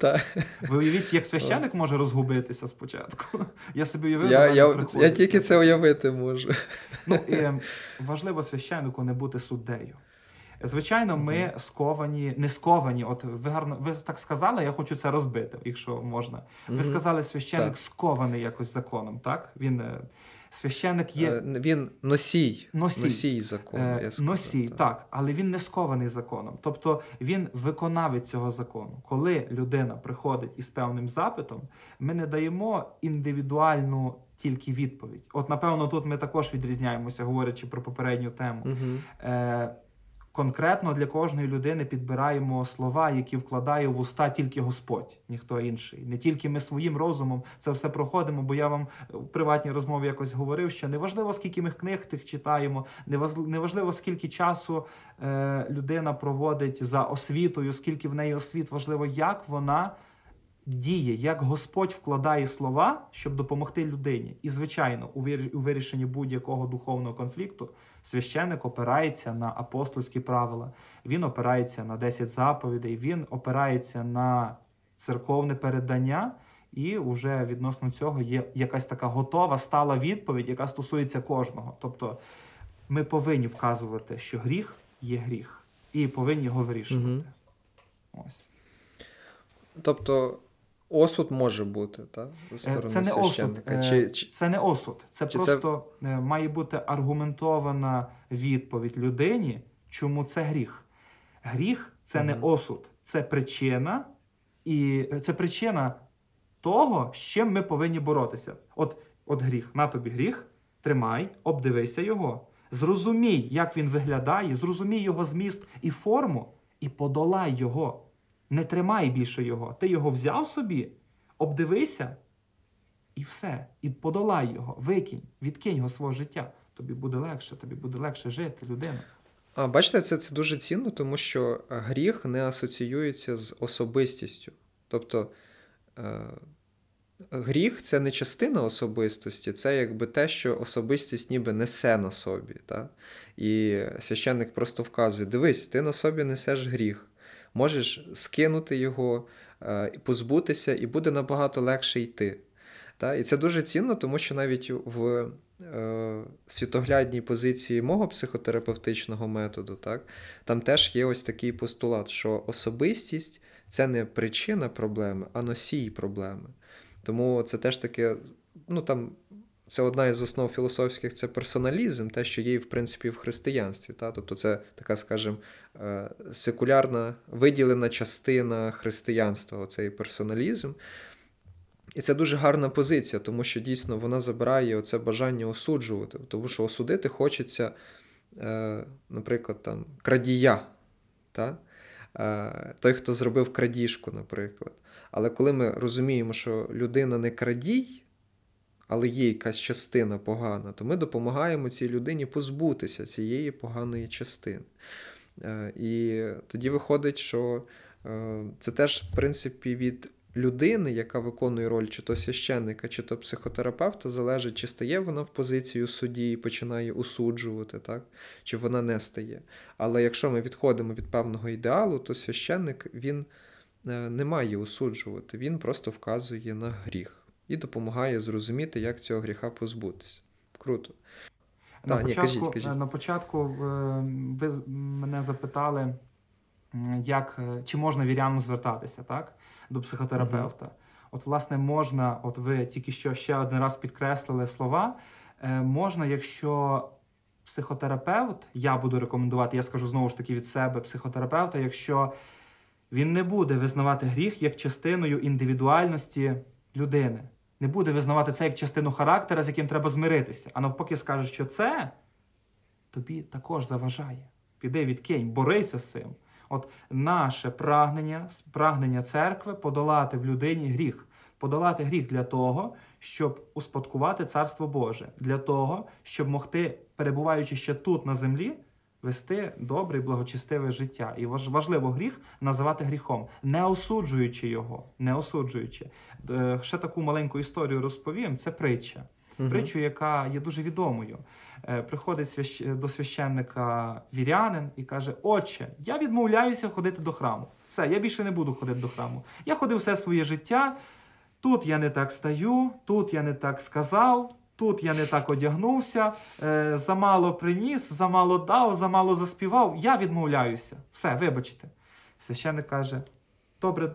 Ви уявіть, як священик може розгубитися спочатку. Я собі уявив, я я, я тільки це уявити можу. Ну, і Важливо священнику не бути суддею. Звичайно, ми сковані, не сковані. От ви гарно ви так сказали, я хочу це розбити, якщо можна. Ви сказали, священник скований якось законом, так? Він священник є. Е, він носій носій, носій закону. Е, я сказав, носій, так. так, але він не скований законом. Тобто він виконавець цього закону. Коли людина приходить із певним запитом, ми не даємо індивідуальну тільки відповідь. От, напевно, тут ми також відрізняємося, говорячи про попередню тему. Угу. Е, конкретно для кожної людини підбираємо слова, які вкладає в уста тільки Господь, ніхто інший. Не тільки ми своїм розумом це все проходимо, бо я вам в приватній розмові якось говорив, що неважливо, скільки ми книг тих читаємо, неважливо, скільки часу е, людина проводить за освітою, скільки в неї освіт, важливо, як вона діє, як Господь вкладає слова, щоб допомогти людині. І, звичайно, у вирішенні будь-якого духовного конфлікту священник опирається на апостольські правила, він опирається на 10 заповідей, він опирається на церковне передання. І вже відносно цього є якась така готова стала відповідь, яка стосується кожного. Тобто ми повинні вказувати, що гріх є гріх, і повинні його вирішувати. Угу. Ось. Тобто осуд може бути, так? Е, сторони це не осуд. Е, чи, чи... Це не осуд. Це чи просто це... має бути аргументована відповідь людині, чому це гріх. Гріх це угу. не осуд, це причина, і це причина того, з чим ми повинні боротися. От, От гріх, на тобі гріх, тримай, обдивися його. Зрозумій, як він виглядає, зрозумій його зміст і форму, і подолай його. Не тримай більше його. Ти його взяв собі, обдивися і все. І подолай його, викинь, відкинь його свого життя. Тобі буде легше, тобі буде легше жити, людина. А бачите, це це дуже цінно, тому що гріх не асоціюється з особистістю. Тобто е, гріх це не частина особистості, це якби те, що особистість ніби несе на собі. Та? І священник просто вказує: дивись, ти на собі несеш гріх можеш скинути його, е, позбутися, і буде набагато легше йти. І це дуже цінно, тому що навіть в е, світоглядній позиції мого психотерапевтичного методу, так, там теж є ось такий постулат, що особистість це не причина проблеми, а носій проблеми. Тому це теж таке, ну там це одна із основ філософських це персоналізм, те, що є, в принципі, в християнстві. Та? Тобто це така, скажімо, секулярна виділена частина християнства, оцей персоналізм. І це дуже гарна позиція, тому що дійсно вона забирає оце бажання осуджувати. Тому що осудити хочеться, е, наприклад, там, крадія. Та? Е, той, хто зробив крадіжку, наприклад. Але коли ми розуміємо, що людина не крадій, але є якась частина погана, то ми допомагаємо цій людині позбутися цієї поганої частини. Е, і тоді виходить, що е, це теж, в принципі, від людини, яка виконує роль чи то священника, чи то психотерапевта, залежить, чи стає вона в позицію судді і починає усуджувати, так? чи вона не стає. Але якщо ми відходимо від певного ідеалу, то священник він е, не має усуджувати, він просто вказує на гріх і допомагає зрозуміти, як цього гріха позбутися. Круто. На Та, початку, кажіть, кажіть. На початку е, ви мене запитали, як, е, чи можна вірянам звертатися так, до психотерапевта. Угу. От, власне, можна, от ви тільки що ще один раз підкреслили слова. Е, можна, якщо психотерапевт, я буду рекомендувати, я скажу знову ж таки від себе психотерапевта, якщо він не буде визнавати гріх як частиною індивідуальності людини не буде визнавати це як частину характера, з яким треба змиритися, а навпаки, скаже, що це тобі також заважає. Піди відкинь, борися з цим. От наше прагнення, прагнення церкви подолати в людині гріх, подолати гріх для того, щоб успадкувати Царство Боже, для того, щоб могти, перебуваючи ще тут на землі, вести добре і благочестиве життя. І важливо гріх називати гріхом, не осуджуючи його, не осуджуючи. Е, ще таку маленьку історію розповім. Це притча. Угу. Притчу, яка є дуже відомою. Е, приходить до священника вірянин і каже: Отче, я відмовляюся ходити до храму. Все, я більше не буду ходити до храму. Я ходив все своє життя. Тут я не так стаю, тут я не так сказав, Тут я не так одягнувся, е, замало приніс, замало дав, замало заспівав. Я відмовляюся. Все, вибачте. Священник каже: добре,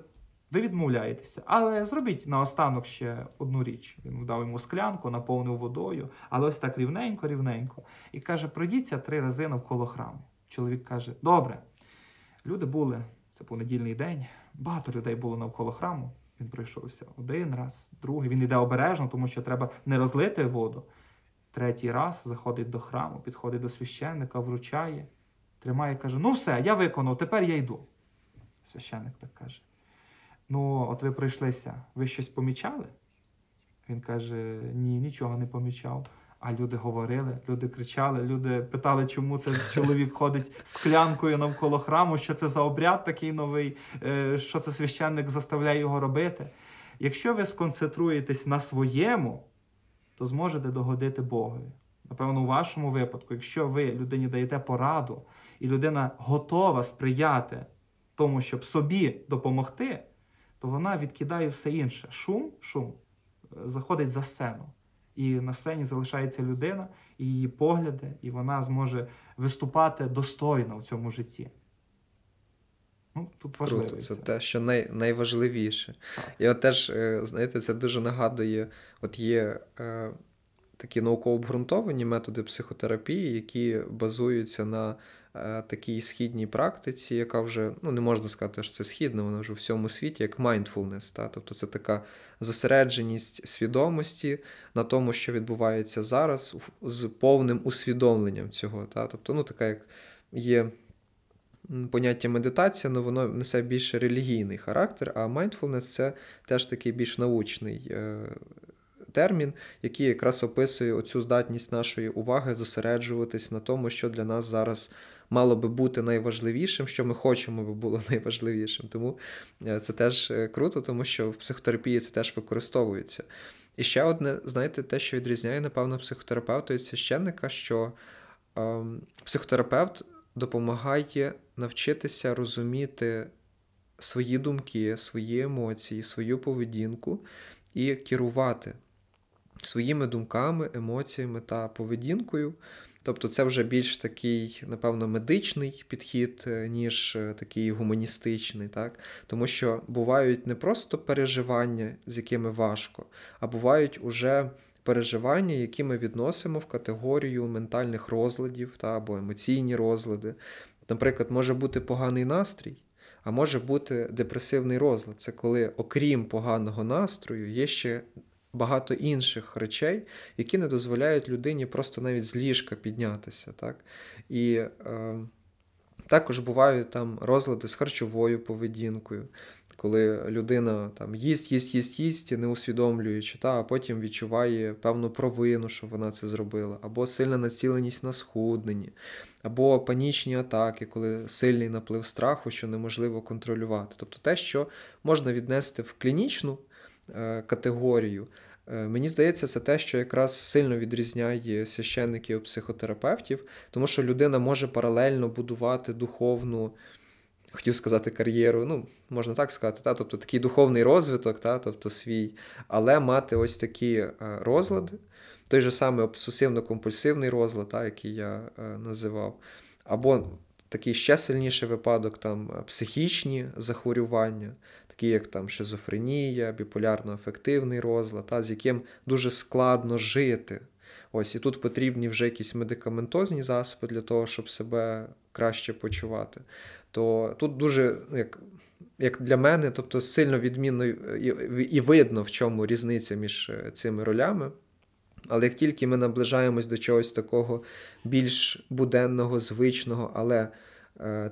ви відмовляєтеся, але зробіть наостанок ще одну річ. Він дав йому склянку, наповнив водою, але ось так рівненько, рівненько. І каже: пройдіться три рази навколо храму. Чоловік каже: Добре. Люди були, це понедільний день, багато людей було навколо храму. Він пройшовся один раз, другий. Він йде обережно, тому що треба не розлити воду. Третій раз заходить до храму, підходить до священника, вручає, тримає каже: Ну, все, я виконав, тепер я йду. Священник так каже. Ну, от ви прийшлися, ви щось помічали? Він каже: Ні, нічого не помічав. А люди говорили, люди кричали, люди питали, чому цей чоловік ходить з клянкою навколо храму, що це за обряд такий новий, е, що це священник заставляє його робити. Якщо ви сконцентруєтесь на своєму, то зможете догодити Богові. Напевно, у вашому випадку, якщо ви людині даєте пораду, і людина готова сприяти тому, щоб собі допомогти, то вона відкидає все інше. Шум, шум е, заходить за сцену. І на сцені залишається людина, і її погляди, і вона зможе виступати достойно в цьому житті. Ну, тут важливо. Круто, це те, що най, найважливіше. Так. І от теж, е, знаєте, це дуже нагадує: от є е, такі науково обґрунтовані методи психотерапії, які базуються на такій східній практиці, яка вже ну не можна сказати, що це східна, вона вже в всьому світі, як mindfulness. Та? Тобто це така зосередженість свідомості на тому, що відбувається зараз, з повним усвідомленням цього. Та? Тобто, ну така як є. Поняття медитація, але воно несе більш релігійний характер, а mindfulness – це теж такий більш научний е, термін, який якраз описує оцю здатність нашої уваги зосереджуватись на тому, що для нас зараз мало би бути найважливішим, що ми хочемо би було найважливішим. Тому е, це теж е, круто, тому що в психотерапії це теж використовується. І ще одне, знаєте, те, що відрізняє, напевно, психотерапевта від священника, що е, психотерапевт допомагає навчитися розуміти свої думки, свої емоції, свою поведінку і керувати своїми думками, емоціями та поведінкою. Тобто це вже більш такий, напевно, медичний підхід, е, ніж е, такий гуманістичний, так? тому що бувають не просто переживання, з якими важко, а бувають уже переживання, які ми відносимо в категорію ментальних розладів та, або емоційні розлади. Наприклад, може бути поганий настрій, а може бути депресивний розлад. Це коли, окрім поганого настрою, є ще багато інших речей, які не дозволяють людині просто навіть з ліжка піднятися. Так? І е, також бувають там розлади з харчовою поведінкою, коли людина там їсть, їсть, їсть, їсть, не усвідомлюючи, та, а потім відчуває певну провину, що вона це зробила, або сильна націленість на схудненні, або панічні атаки, коли сильний наплив страху, що неможливо контролювати. Тобто те, що можна віднести в клінічну е, категорію. Е, мені здається, це те, що якраз сильно відрізняє священників психотерапевтів, тому що людина може паралельно будувати духовну, хотів сказати, кар'єру, ну, можна так сказати, та? тобто такий духовний розвиток, та? тобто свій, але мати ось такі е, розлади, той же самий обсесивно-компульсивний розлад, та, який я е, називав, або такий ще сильніший випадок, там психічні захворювання такі як там шизофренія, біполярно-афективний розлад, та, з яким дуже складно жити. Ось І тут потрібні вже якісь медикаментозні засоби для того, щоб себе краще почувати. То тут дуже, як як для мене, тобто сильно відмінно і, і видно, в чому різниця між е, цими ролями. Але як тільки ми наближаємось до чогось такого більш буденного, звичного, але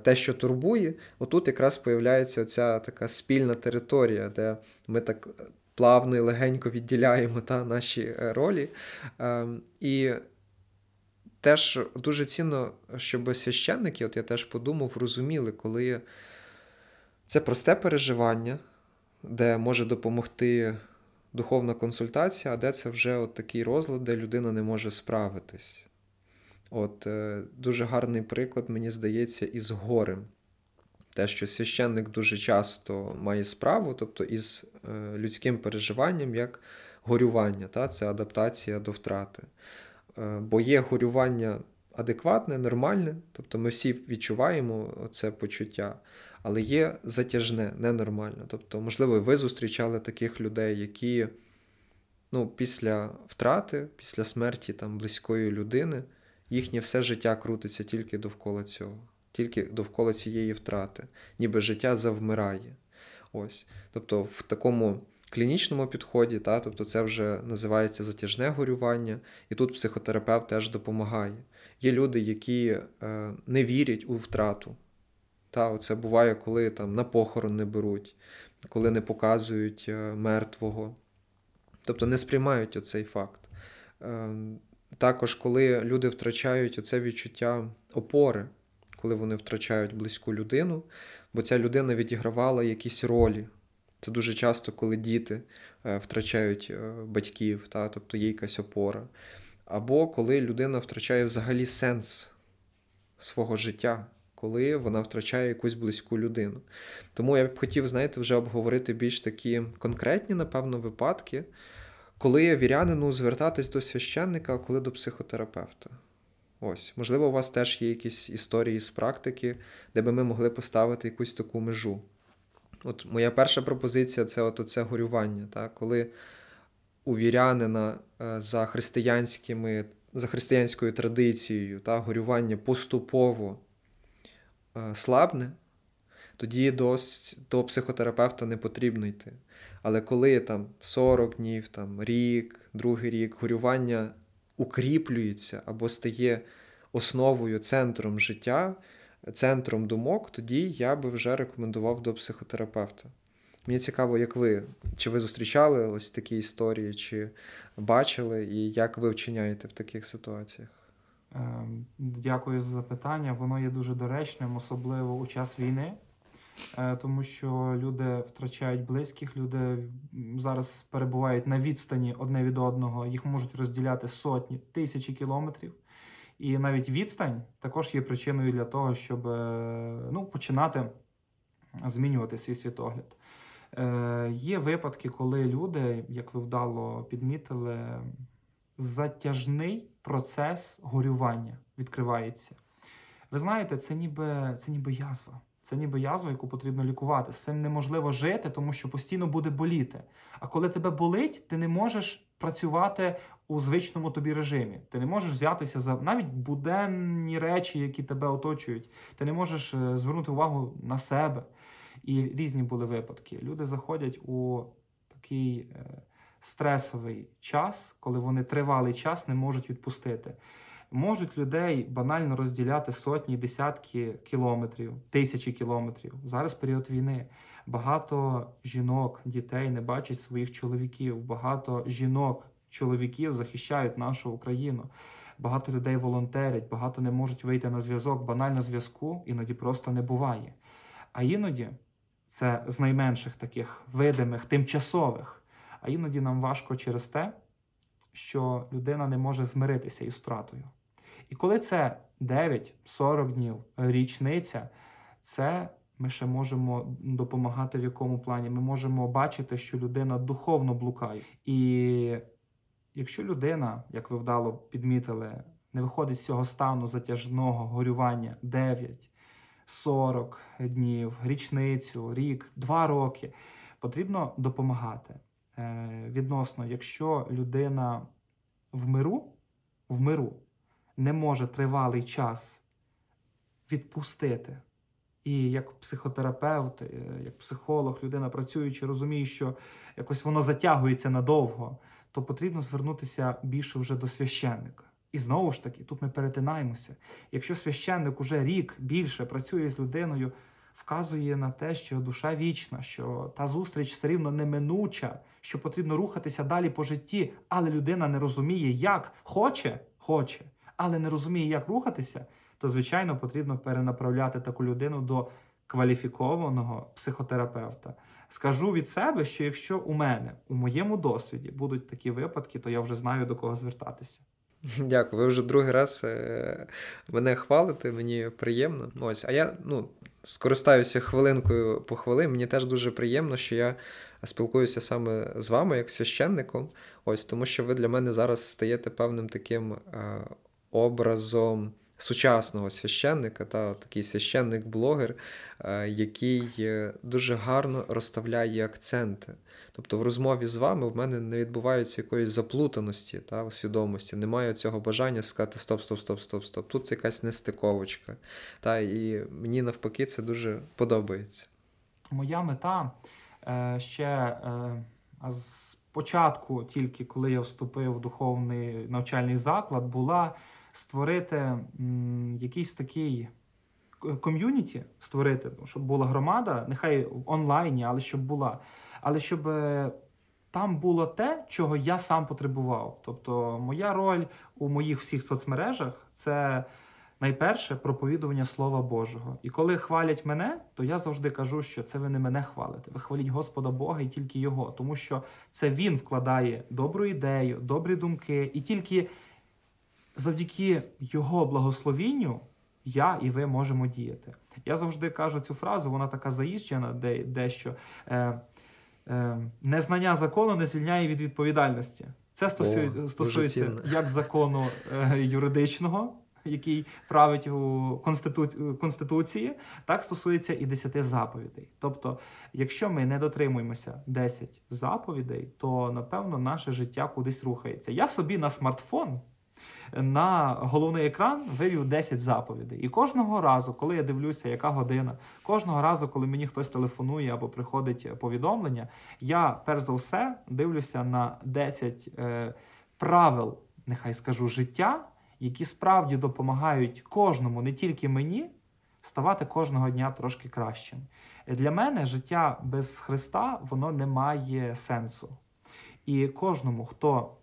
те, що турбує, отут якраз появляється оця така спільна територія, де ми так плавно і легенько відділяємо та, наші е, ролі. Ем, і теж дуже цінно, щоб священники, от я теж подумав, розуміли, коли це просте переживання, де може допомогти духовна консультація, а де це вже от такий розлад, де людина не може справитись. От е, Дуже гарний приклад, мені здається, із горем. Те, що священник дуже часто має справу, тобто із е, людським переживанням як горювання, та? це адаптація до втрати. Е, бо є горювання адекватне, нормальне, тобто ми всі відчуваємо це почуття, але є затяжне, ненормальне. Тобто, можливо, ви зустрічали таких людей, які ну, після втрати, після смерті там, близької людини їхнє все життя крутиться тільки довкола цього, тільки довкола цієї втрати, ніби життя завмирає. Ось. Тобто в такому клінічному підході, та, тобто це вже називається затяжне горювання, і тут психотерапевт теж допомагає. Є люди, які е, не вірять у втрату. Та, Це буває, коли там на похорон не беруть, коли не показують е, мертвого. Тобто не сприймають оцей факт. Також, коли люди втрачають оце відчуття опори, коли вони втрачають близьку людину, бо ця людина відігравала якісь ролі Це дуже часто, коли діти е, втрачають е, батьків, та, тобто є якась опора. Або коли людина втрачає взагалі сенс свого життя, коли вона втрачає якусь близьку людину. Тому я б хотів, знаєте, вже обговорити більш такі конкретні, напевно, випадки, коли вірянину звертатись до священника, а коли до психотерапевта. Ось, можливо, у вас теж є якісь історії з практики, де би ми могли поставити якусь таку межу. От моя перша пропозиція це от оце горювання, так? коли у вірянина е, за християнськими, за християнською традицією та, горювання поступово е, слабне, тоді до, до психотерапевта не потрібно йти. Але коли там 40 днів, там, рік, другий рік, горювання укріплюється або стає основою, центром життя, центром думок, тоді я би вже рекомендував до психотерапевта. Мені цікаво, як ви, чи ви зустрічали ось такі історії, чи бачили, і як ви вчиняєте в таких ситуаціях? Ем, дякую за запитання. Воно є дуже доречним, особливо у час війни, тому що люди втрачають близьких, люди зараз перебувають на відстані одне від одного, їх можуть розділяти сотні, тисячі кілометрів. І навіть відстань також є причиною для того, щоб е, ну, починати змінювати свій світогляд. Е, Є випадки, коли люди, як ви вдало підмітили, затяжний процес горювання відкривається. Ви знаєте, це ніби, це ніби язва. Це ніби язва, яку потрібно лікувати. З цим неможливо жити, тому що постійно буде боліти. А коли тебе болить, ти не можеш працювати у звичному тобі режимі. Ти не можеш взятися за навіть буденні речі, які тебе оточують. Ти не можеш е, звернути увагу на себе. І різні були випадки. Люди заходять у такий е, стресовий час, коли вони тривалий час не можуть відпустити. Можуть людей банально розділяти сотні, десятки кілометрів, тисячі кілометрів. Зараз період війни. Багато жінок, дітей не бачать своїх чоловіків. Багато жінок, чоловіків захищають нашу Україну. Багато людей волонтерять, багато не можуть вийти на зв'язок. Банально зв'язку іноді просто не буває. А іноді це з найменших таких видимих, тимчасових. А іноді нам важко через те, що людина не може змиритися із втратою. І коли це 9-40 днів, річниця, це ми ще можемо допомагати в якому плані. Ми можемо бачити, що людина духовно блукає. І якщо людина, як ви вдало підмітили, не виходить з цього стану затяжного горювання 9, 40 днів, річницю, рік, 2 роки, потрібно допомагати. Е, відносно, якщо людина в миру, в миру не може тривалий час відпустити. І як психотерапевт, е, як психолог, людина працюючи, розуміє, що якось воно затягується надовго, то потрібно звернутися більше вже до священника. І знову ж таки, тут ми перетинаємося. Якщо священник уже рік більше працює з людиною, вказує на те, що душа вічна, що та зустріч все рівно неминуча, що потрібно рухатися далі по житті, але людина не розуміє, як хоче, хоче, але не розуміє, як рухатися, то звичайно потрібно перенаправляти таку людину до кваліфікованого психотерапевта. Скажу від себе, що якщо у мене у моєму досвіді будуть такі випадки, то я вже знаю до кого звертатися. Дякую, ви вже другий раз е, мене хвалите, мені приємно. Ось, а я ну, скористаюся хвилинкою по хвилин. Мені теж дуже приємно, що я спілкуюся саме з вами, як священником. Ось, тому що ви для мене зараз стаєте певним таким е, образом сучасного священника, та такий священник-блогер, е, який дуже гарно розставляє акценти. Тобто в розмові з вами в мене не відбувається якоїсь заплутаності та, у свідомості. Немає цього бажання сказати стоп, стоп, стоп, стоп, стоп. Тут якась нестиковочка. Та, І мені навпаки це дуже подобається. Моя мета е, ще е, з початку, тільки коли я вступив в духовний навчальний заклад, була створити якийсь такий. Ком'юніті створити, щоб була громада, нехай в онлайні, але щоб була але щоб е, там було те, чого я сам потребував. Тобто, моя роль у моїх всіх соцмережах це Найперше проповідування Слова Божого. І коли хвалять мене, то я завжди кажу, що це ви не мене хвалите. Ви хваліть Господа Бога і тільки Його, тому що це Він вкладає добру ідею, добрі думки, і тільки завдяки Його благословінню я і ви можемо діяти. Я завжди кажу цю фразу, вона така заїжджена, де дещо е, е, незнання закону не звільняє від відповідальності. Це стосується, О, стосується як закону е, юридичного, який править у конститу... Конституції, так стосується і 10 заповідей. Тобто, якщо ми не дотримуємося 10 заповідей, то напевно наше життя кудись рухається. Я собі на смартфон на головний екран вивів 10 заповідей. І кожного разу, коли я дивлюся, яка година, кожного разу, коли мені хтось телефонує або приходить повідомлення, я перш за все дивлюся на 10 е, правил, нехай скажу, життя, які справді допомагають кожному, не тільки мені, ставати кожного дня трошки кращим. Для мене життя без Христа воно не має сенсу. І кожному, хто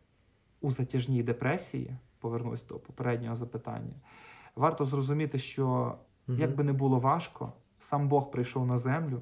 у затяжній депресії, повернусь до попереднього запитання, варто зрозуміти, що угу. як би не було важко, сам Бог прийшов на землю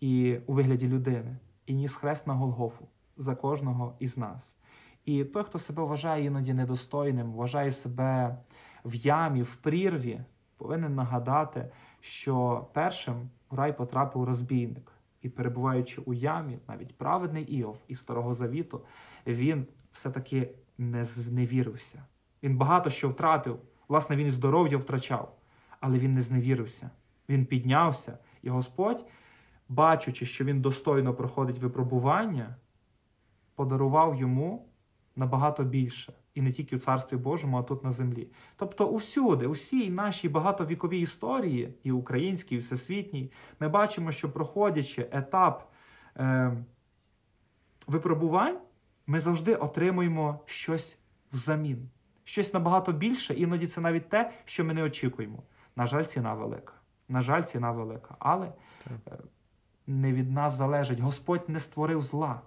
і у вигляді людини і ніс хрест на Голгофу за кожного із нас. І той, хто себе вважає іноді недостойним, вважає себе в ямі, в прірві, повинен нагадати, що першим в рай потрапив розбійник. І перебуваючи у ямі, навіть праведний Іов із Старого Завіту, він все-таки не зневірився. Він багато що втратив. Власне, він і здоров'я втрачав, але він не зневірився. Він піднявся, і Господь, бачучи, що він достойно проходить випробування, подарував йому набагато більше. І не тільки у Царстві Божому, а тут на землі. Тобто, усюди, усій нашій багатовіковій історії, і українській, і всесвітній, ми бачимо, що проходячи етап е, випробувань, ми завжди отримуємо щось взамін, щось набагато більше, іноді це навіть те, що ми не очікуємо. На жаль, ціна велика. На жаль, ціна велика. Але так. Е, не від нас залежить. Господь не створив зла.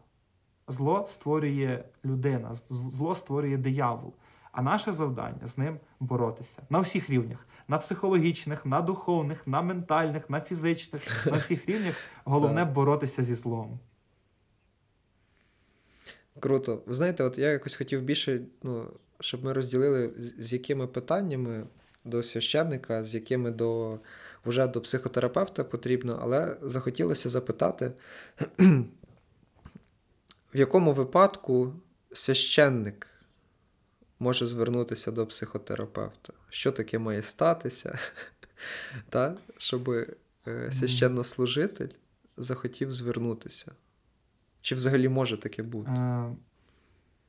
Зло створює людина, зло створює диявол. А наше завдання з ним боротися на всіх рівнях: на психологічних, на духовних, на ментальних, на фізичних, на всіх рівнях. Головне боротися зі злом. Круто. Ви знаєте, от я якось хотів більше, ну, щоб ми розділили, з якими питаннями до священника, з якими до вже до психотерапевта потрібно, але захотілося запитати, в якому випадку священник може звернутися до психотерапевта? Що таке має статися? Та? Щоб е, священнослужитель захотів звернутися? Чи взагалі може таке бути? Е,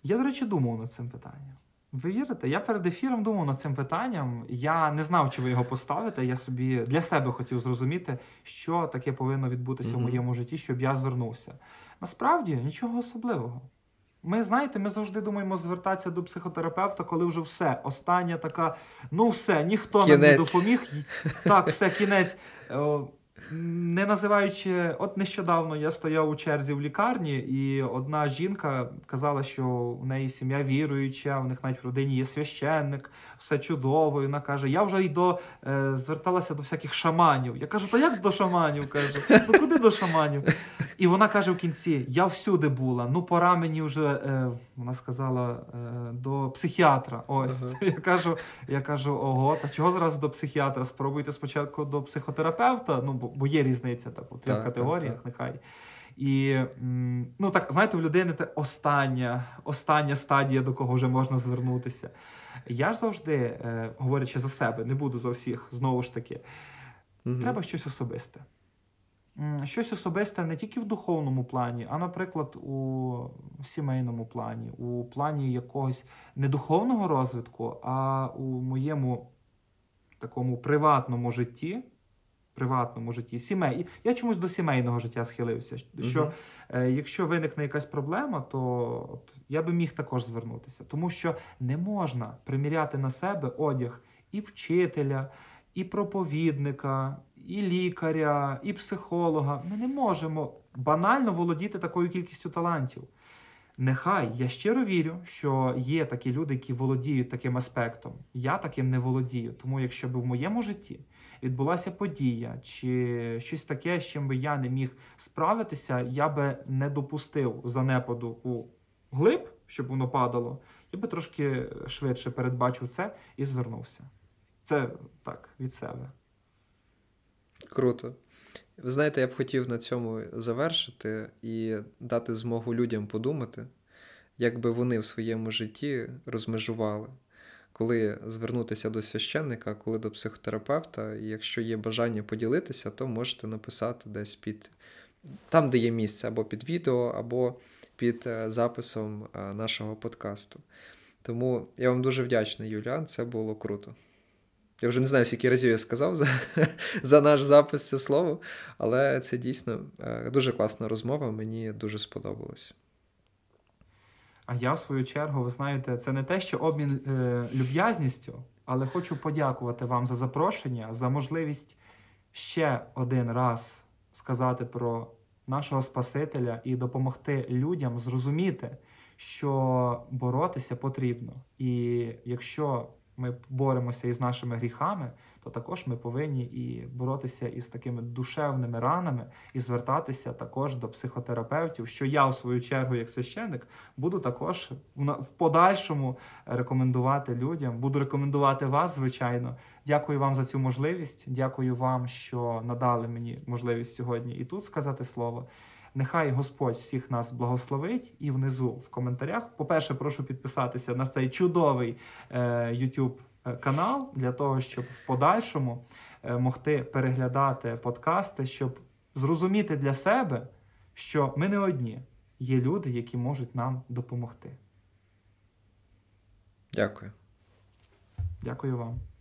Я, до речі, думав над цим питанням. Ви вірите? Я перед ефіром думав над цим питанням. Я не знав, чи ви його поставите. Я собі для себе хотів зрозуміти, що таке повинно відбутися mm-hmm. в моєму житті, щоб я звернувся. Насправді нічого особливого. Ми знаєте, ми завжди думаємо звертатися до психотерапевта, коли вже все. Остання така, ну все, ніхто кінець. нам не допоміг. Так, все, кінець. Не називаючи, от нещодавно я стояв у черзі в лікарні, і одна жінка казала, що у неї сім'я віруюча, у них навіть в родині є священник, все чудово. І Вона каже: Я вже й до е, зверталася до всяких шаманів. Я кажу, та як до шаманів? каже, ну куди до шаманів? І вона каже в кінці: Я всюди була. Ну, пора мені вже е, вона сказала е, до психіатра. Ось uh-huh. я кажу, я кажу, ого, та чого зразу до психіатра? Спробуйте спочатку до психотерапевта. Ну, бо є різниця так, у трьох так, категоріях, так, так. нехай. І ну так, знаєте, в людини це остання остання стадія, до кого вже можна звернутися. Я ж завжди, е, говорячи за себе, не буду за всіх, знову ж таки, угу. треба щось особисте. Щось особисте не тільки в духовному плані, а, наприклад, у сімейному плані, у плані якогось не духовного розвитку, а у моєму такому приватному житті приватному житті, сімей. Я чомусь до сімейного життя схилився. Що угу. е, якщо виникне якась проблема, то от, я би міг також звернутися, тому що не можна приміряти на себе одяг і вчителя, і проповідника, і лікаря, і психолога. Ми не можемо банально володіти такою кількістю талантів. Нехай я щиро вірю, що є такі люди, які володіють таким аспектом. Я таким не володію. Тому, якщо б в моєму житті відбулася подія чи щось таке, з чим би я не міг справитися, я би не допустив занепаду у глиб, щоб воно падало, я би трошки швидше передбачив це і звернувся. Це так від себе. Круто. Ви знаєте, я б хотів на цьому завершити і дати змогу людям подумати, як би вони в своєму житті розмежували, коли звернутися до священника, коли до психотерапевта. І якщо є бажання поділитися, то можете написати десь під там, де є місце, або під відео, або під е, записом е, нашого подкасту. Тому я вам дуже вдячний, Юліан, це було круто. Я вже не знаю, скільки разів я сказав за за наш запис це слово, але це дійсно е, дуже класна розмова, мені дуже сподобалось. А я, в свою чергу, ви знаєте, це не те, що обмін е, люб'язністю, але хочу подякувати вам за запрошення, за можливість ще один раз сказати про нашого Спасителя і допомогти людям зрозуміти, що боротися потрібно. І якщо ми боремося із нашими гріхами, то також ми повинні і боротися із такими душевними ранами і звертатися також до психотерапевтів, що я, в свою чергу, як священник, буду також в подальшому рекомендувати людям. Буду рекомендувати вас, звичайно. Дякую вам за цю можливість. Дякую вам, що надали мені можливість сьогодні і тут сказати слово. Нехай Господь всіх нас благословить і внизу в коментарях. По-перше, прошу підписатися на цей чудовий е, YouTube е, канал для того, щоб в подальшому е, могти переглядати подкасти, щоб зрозуміти для себе, що ми не одні. Є люди, які можуть нам допомогти. Дякую. Дякую вам.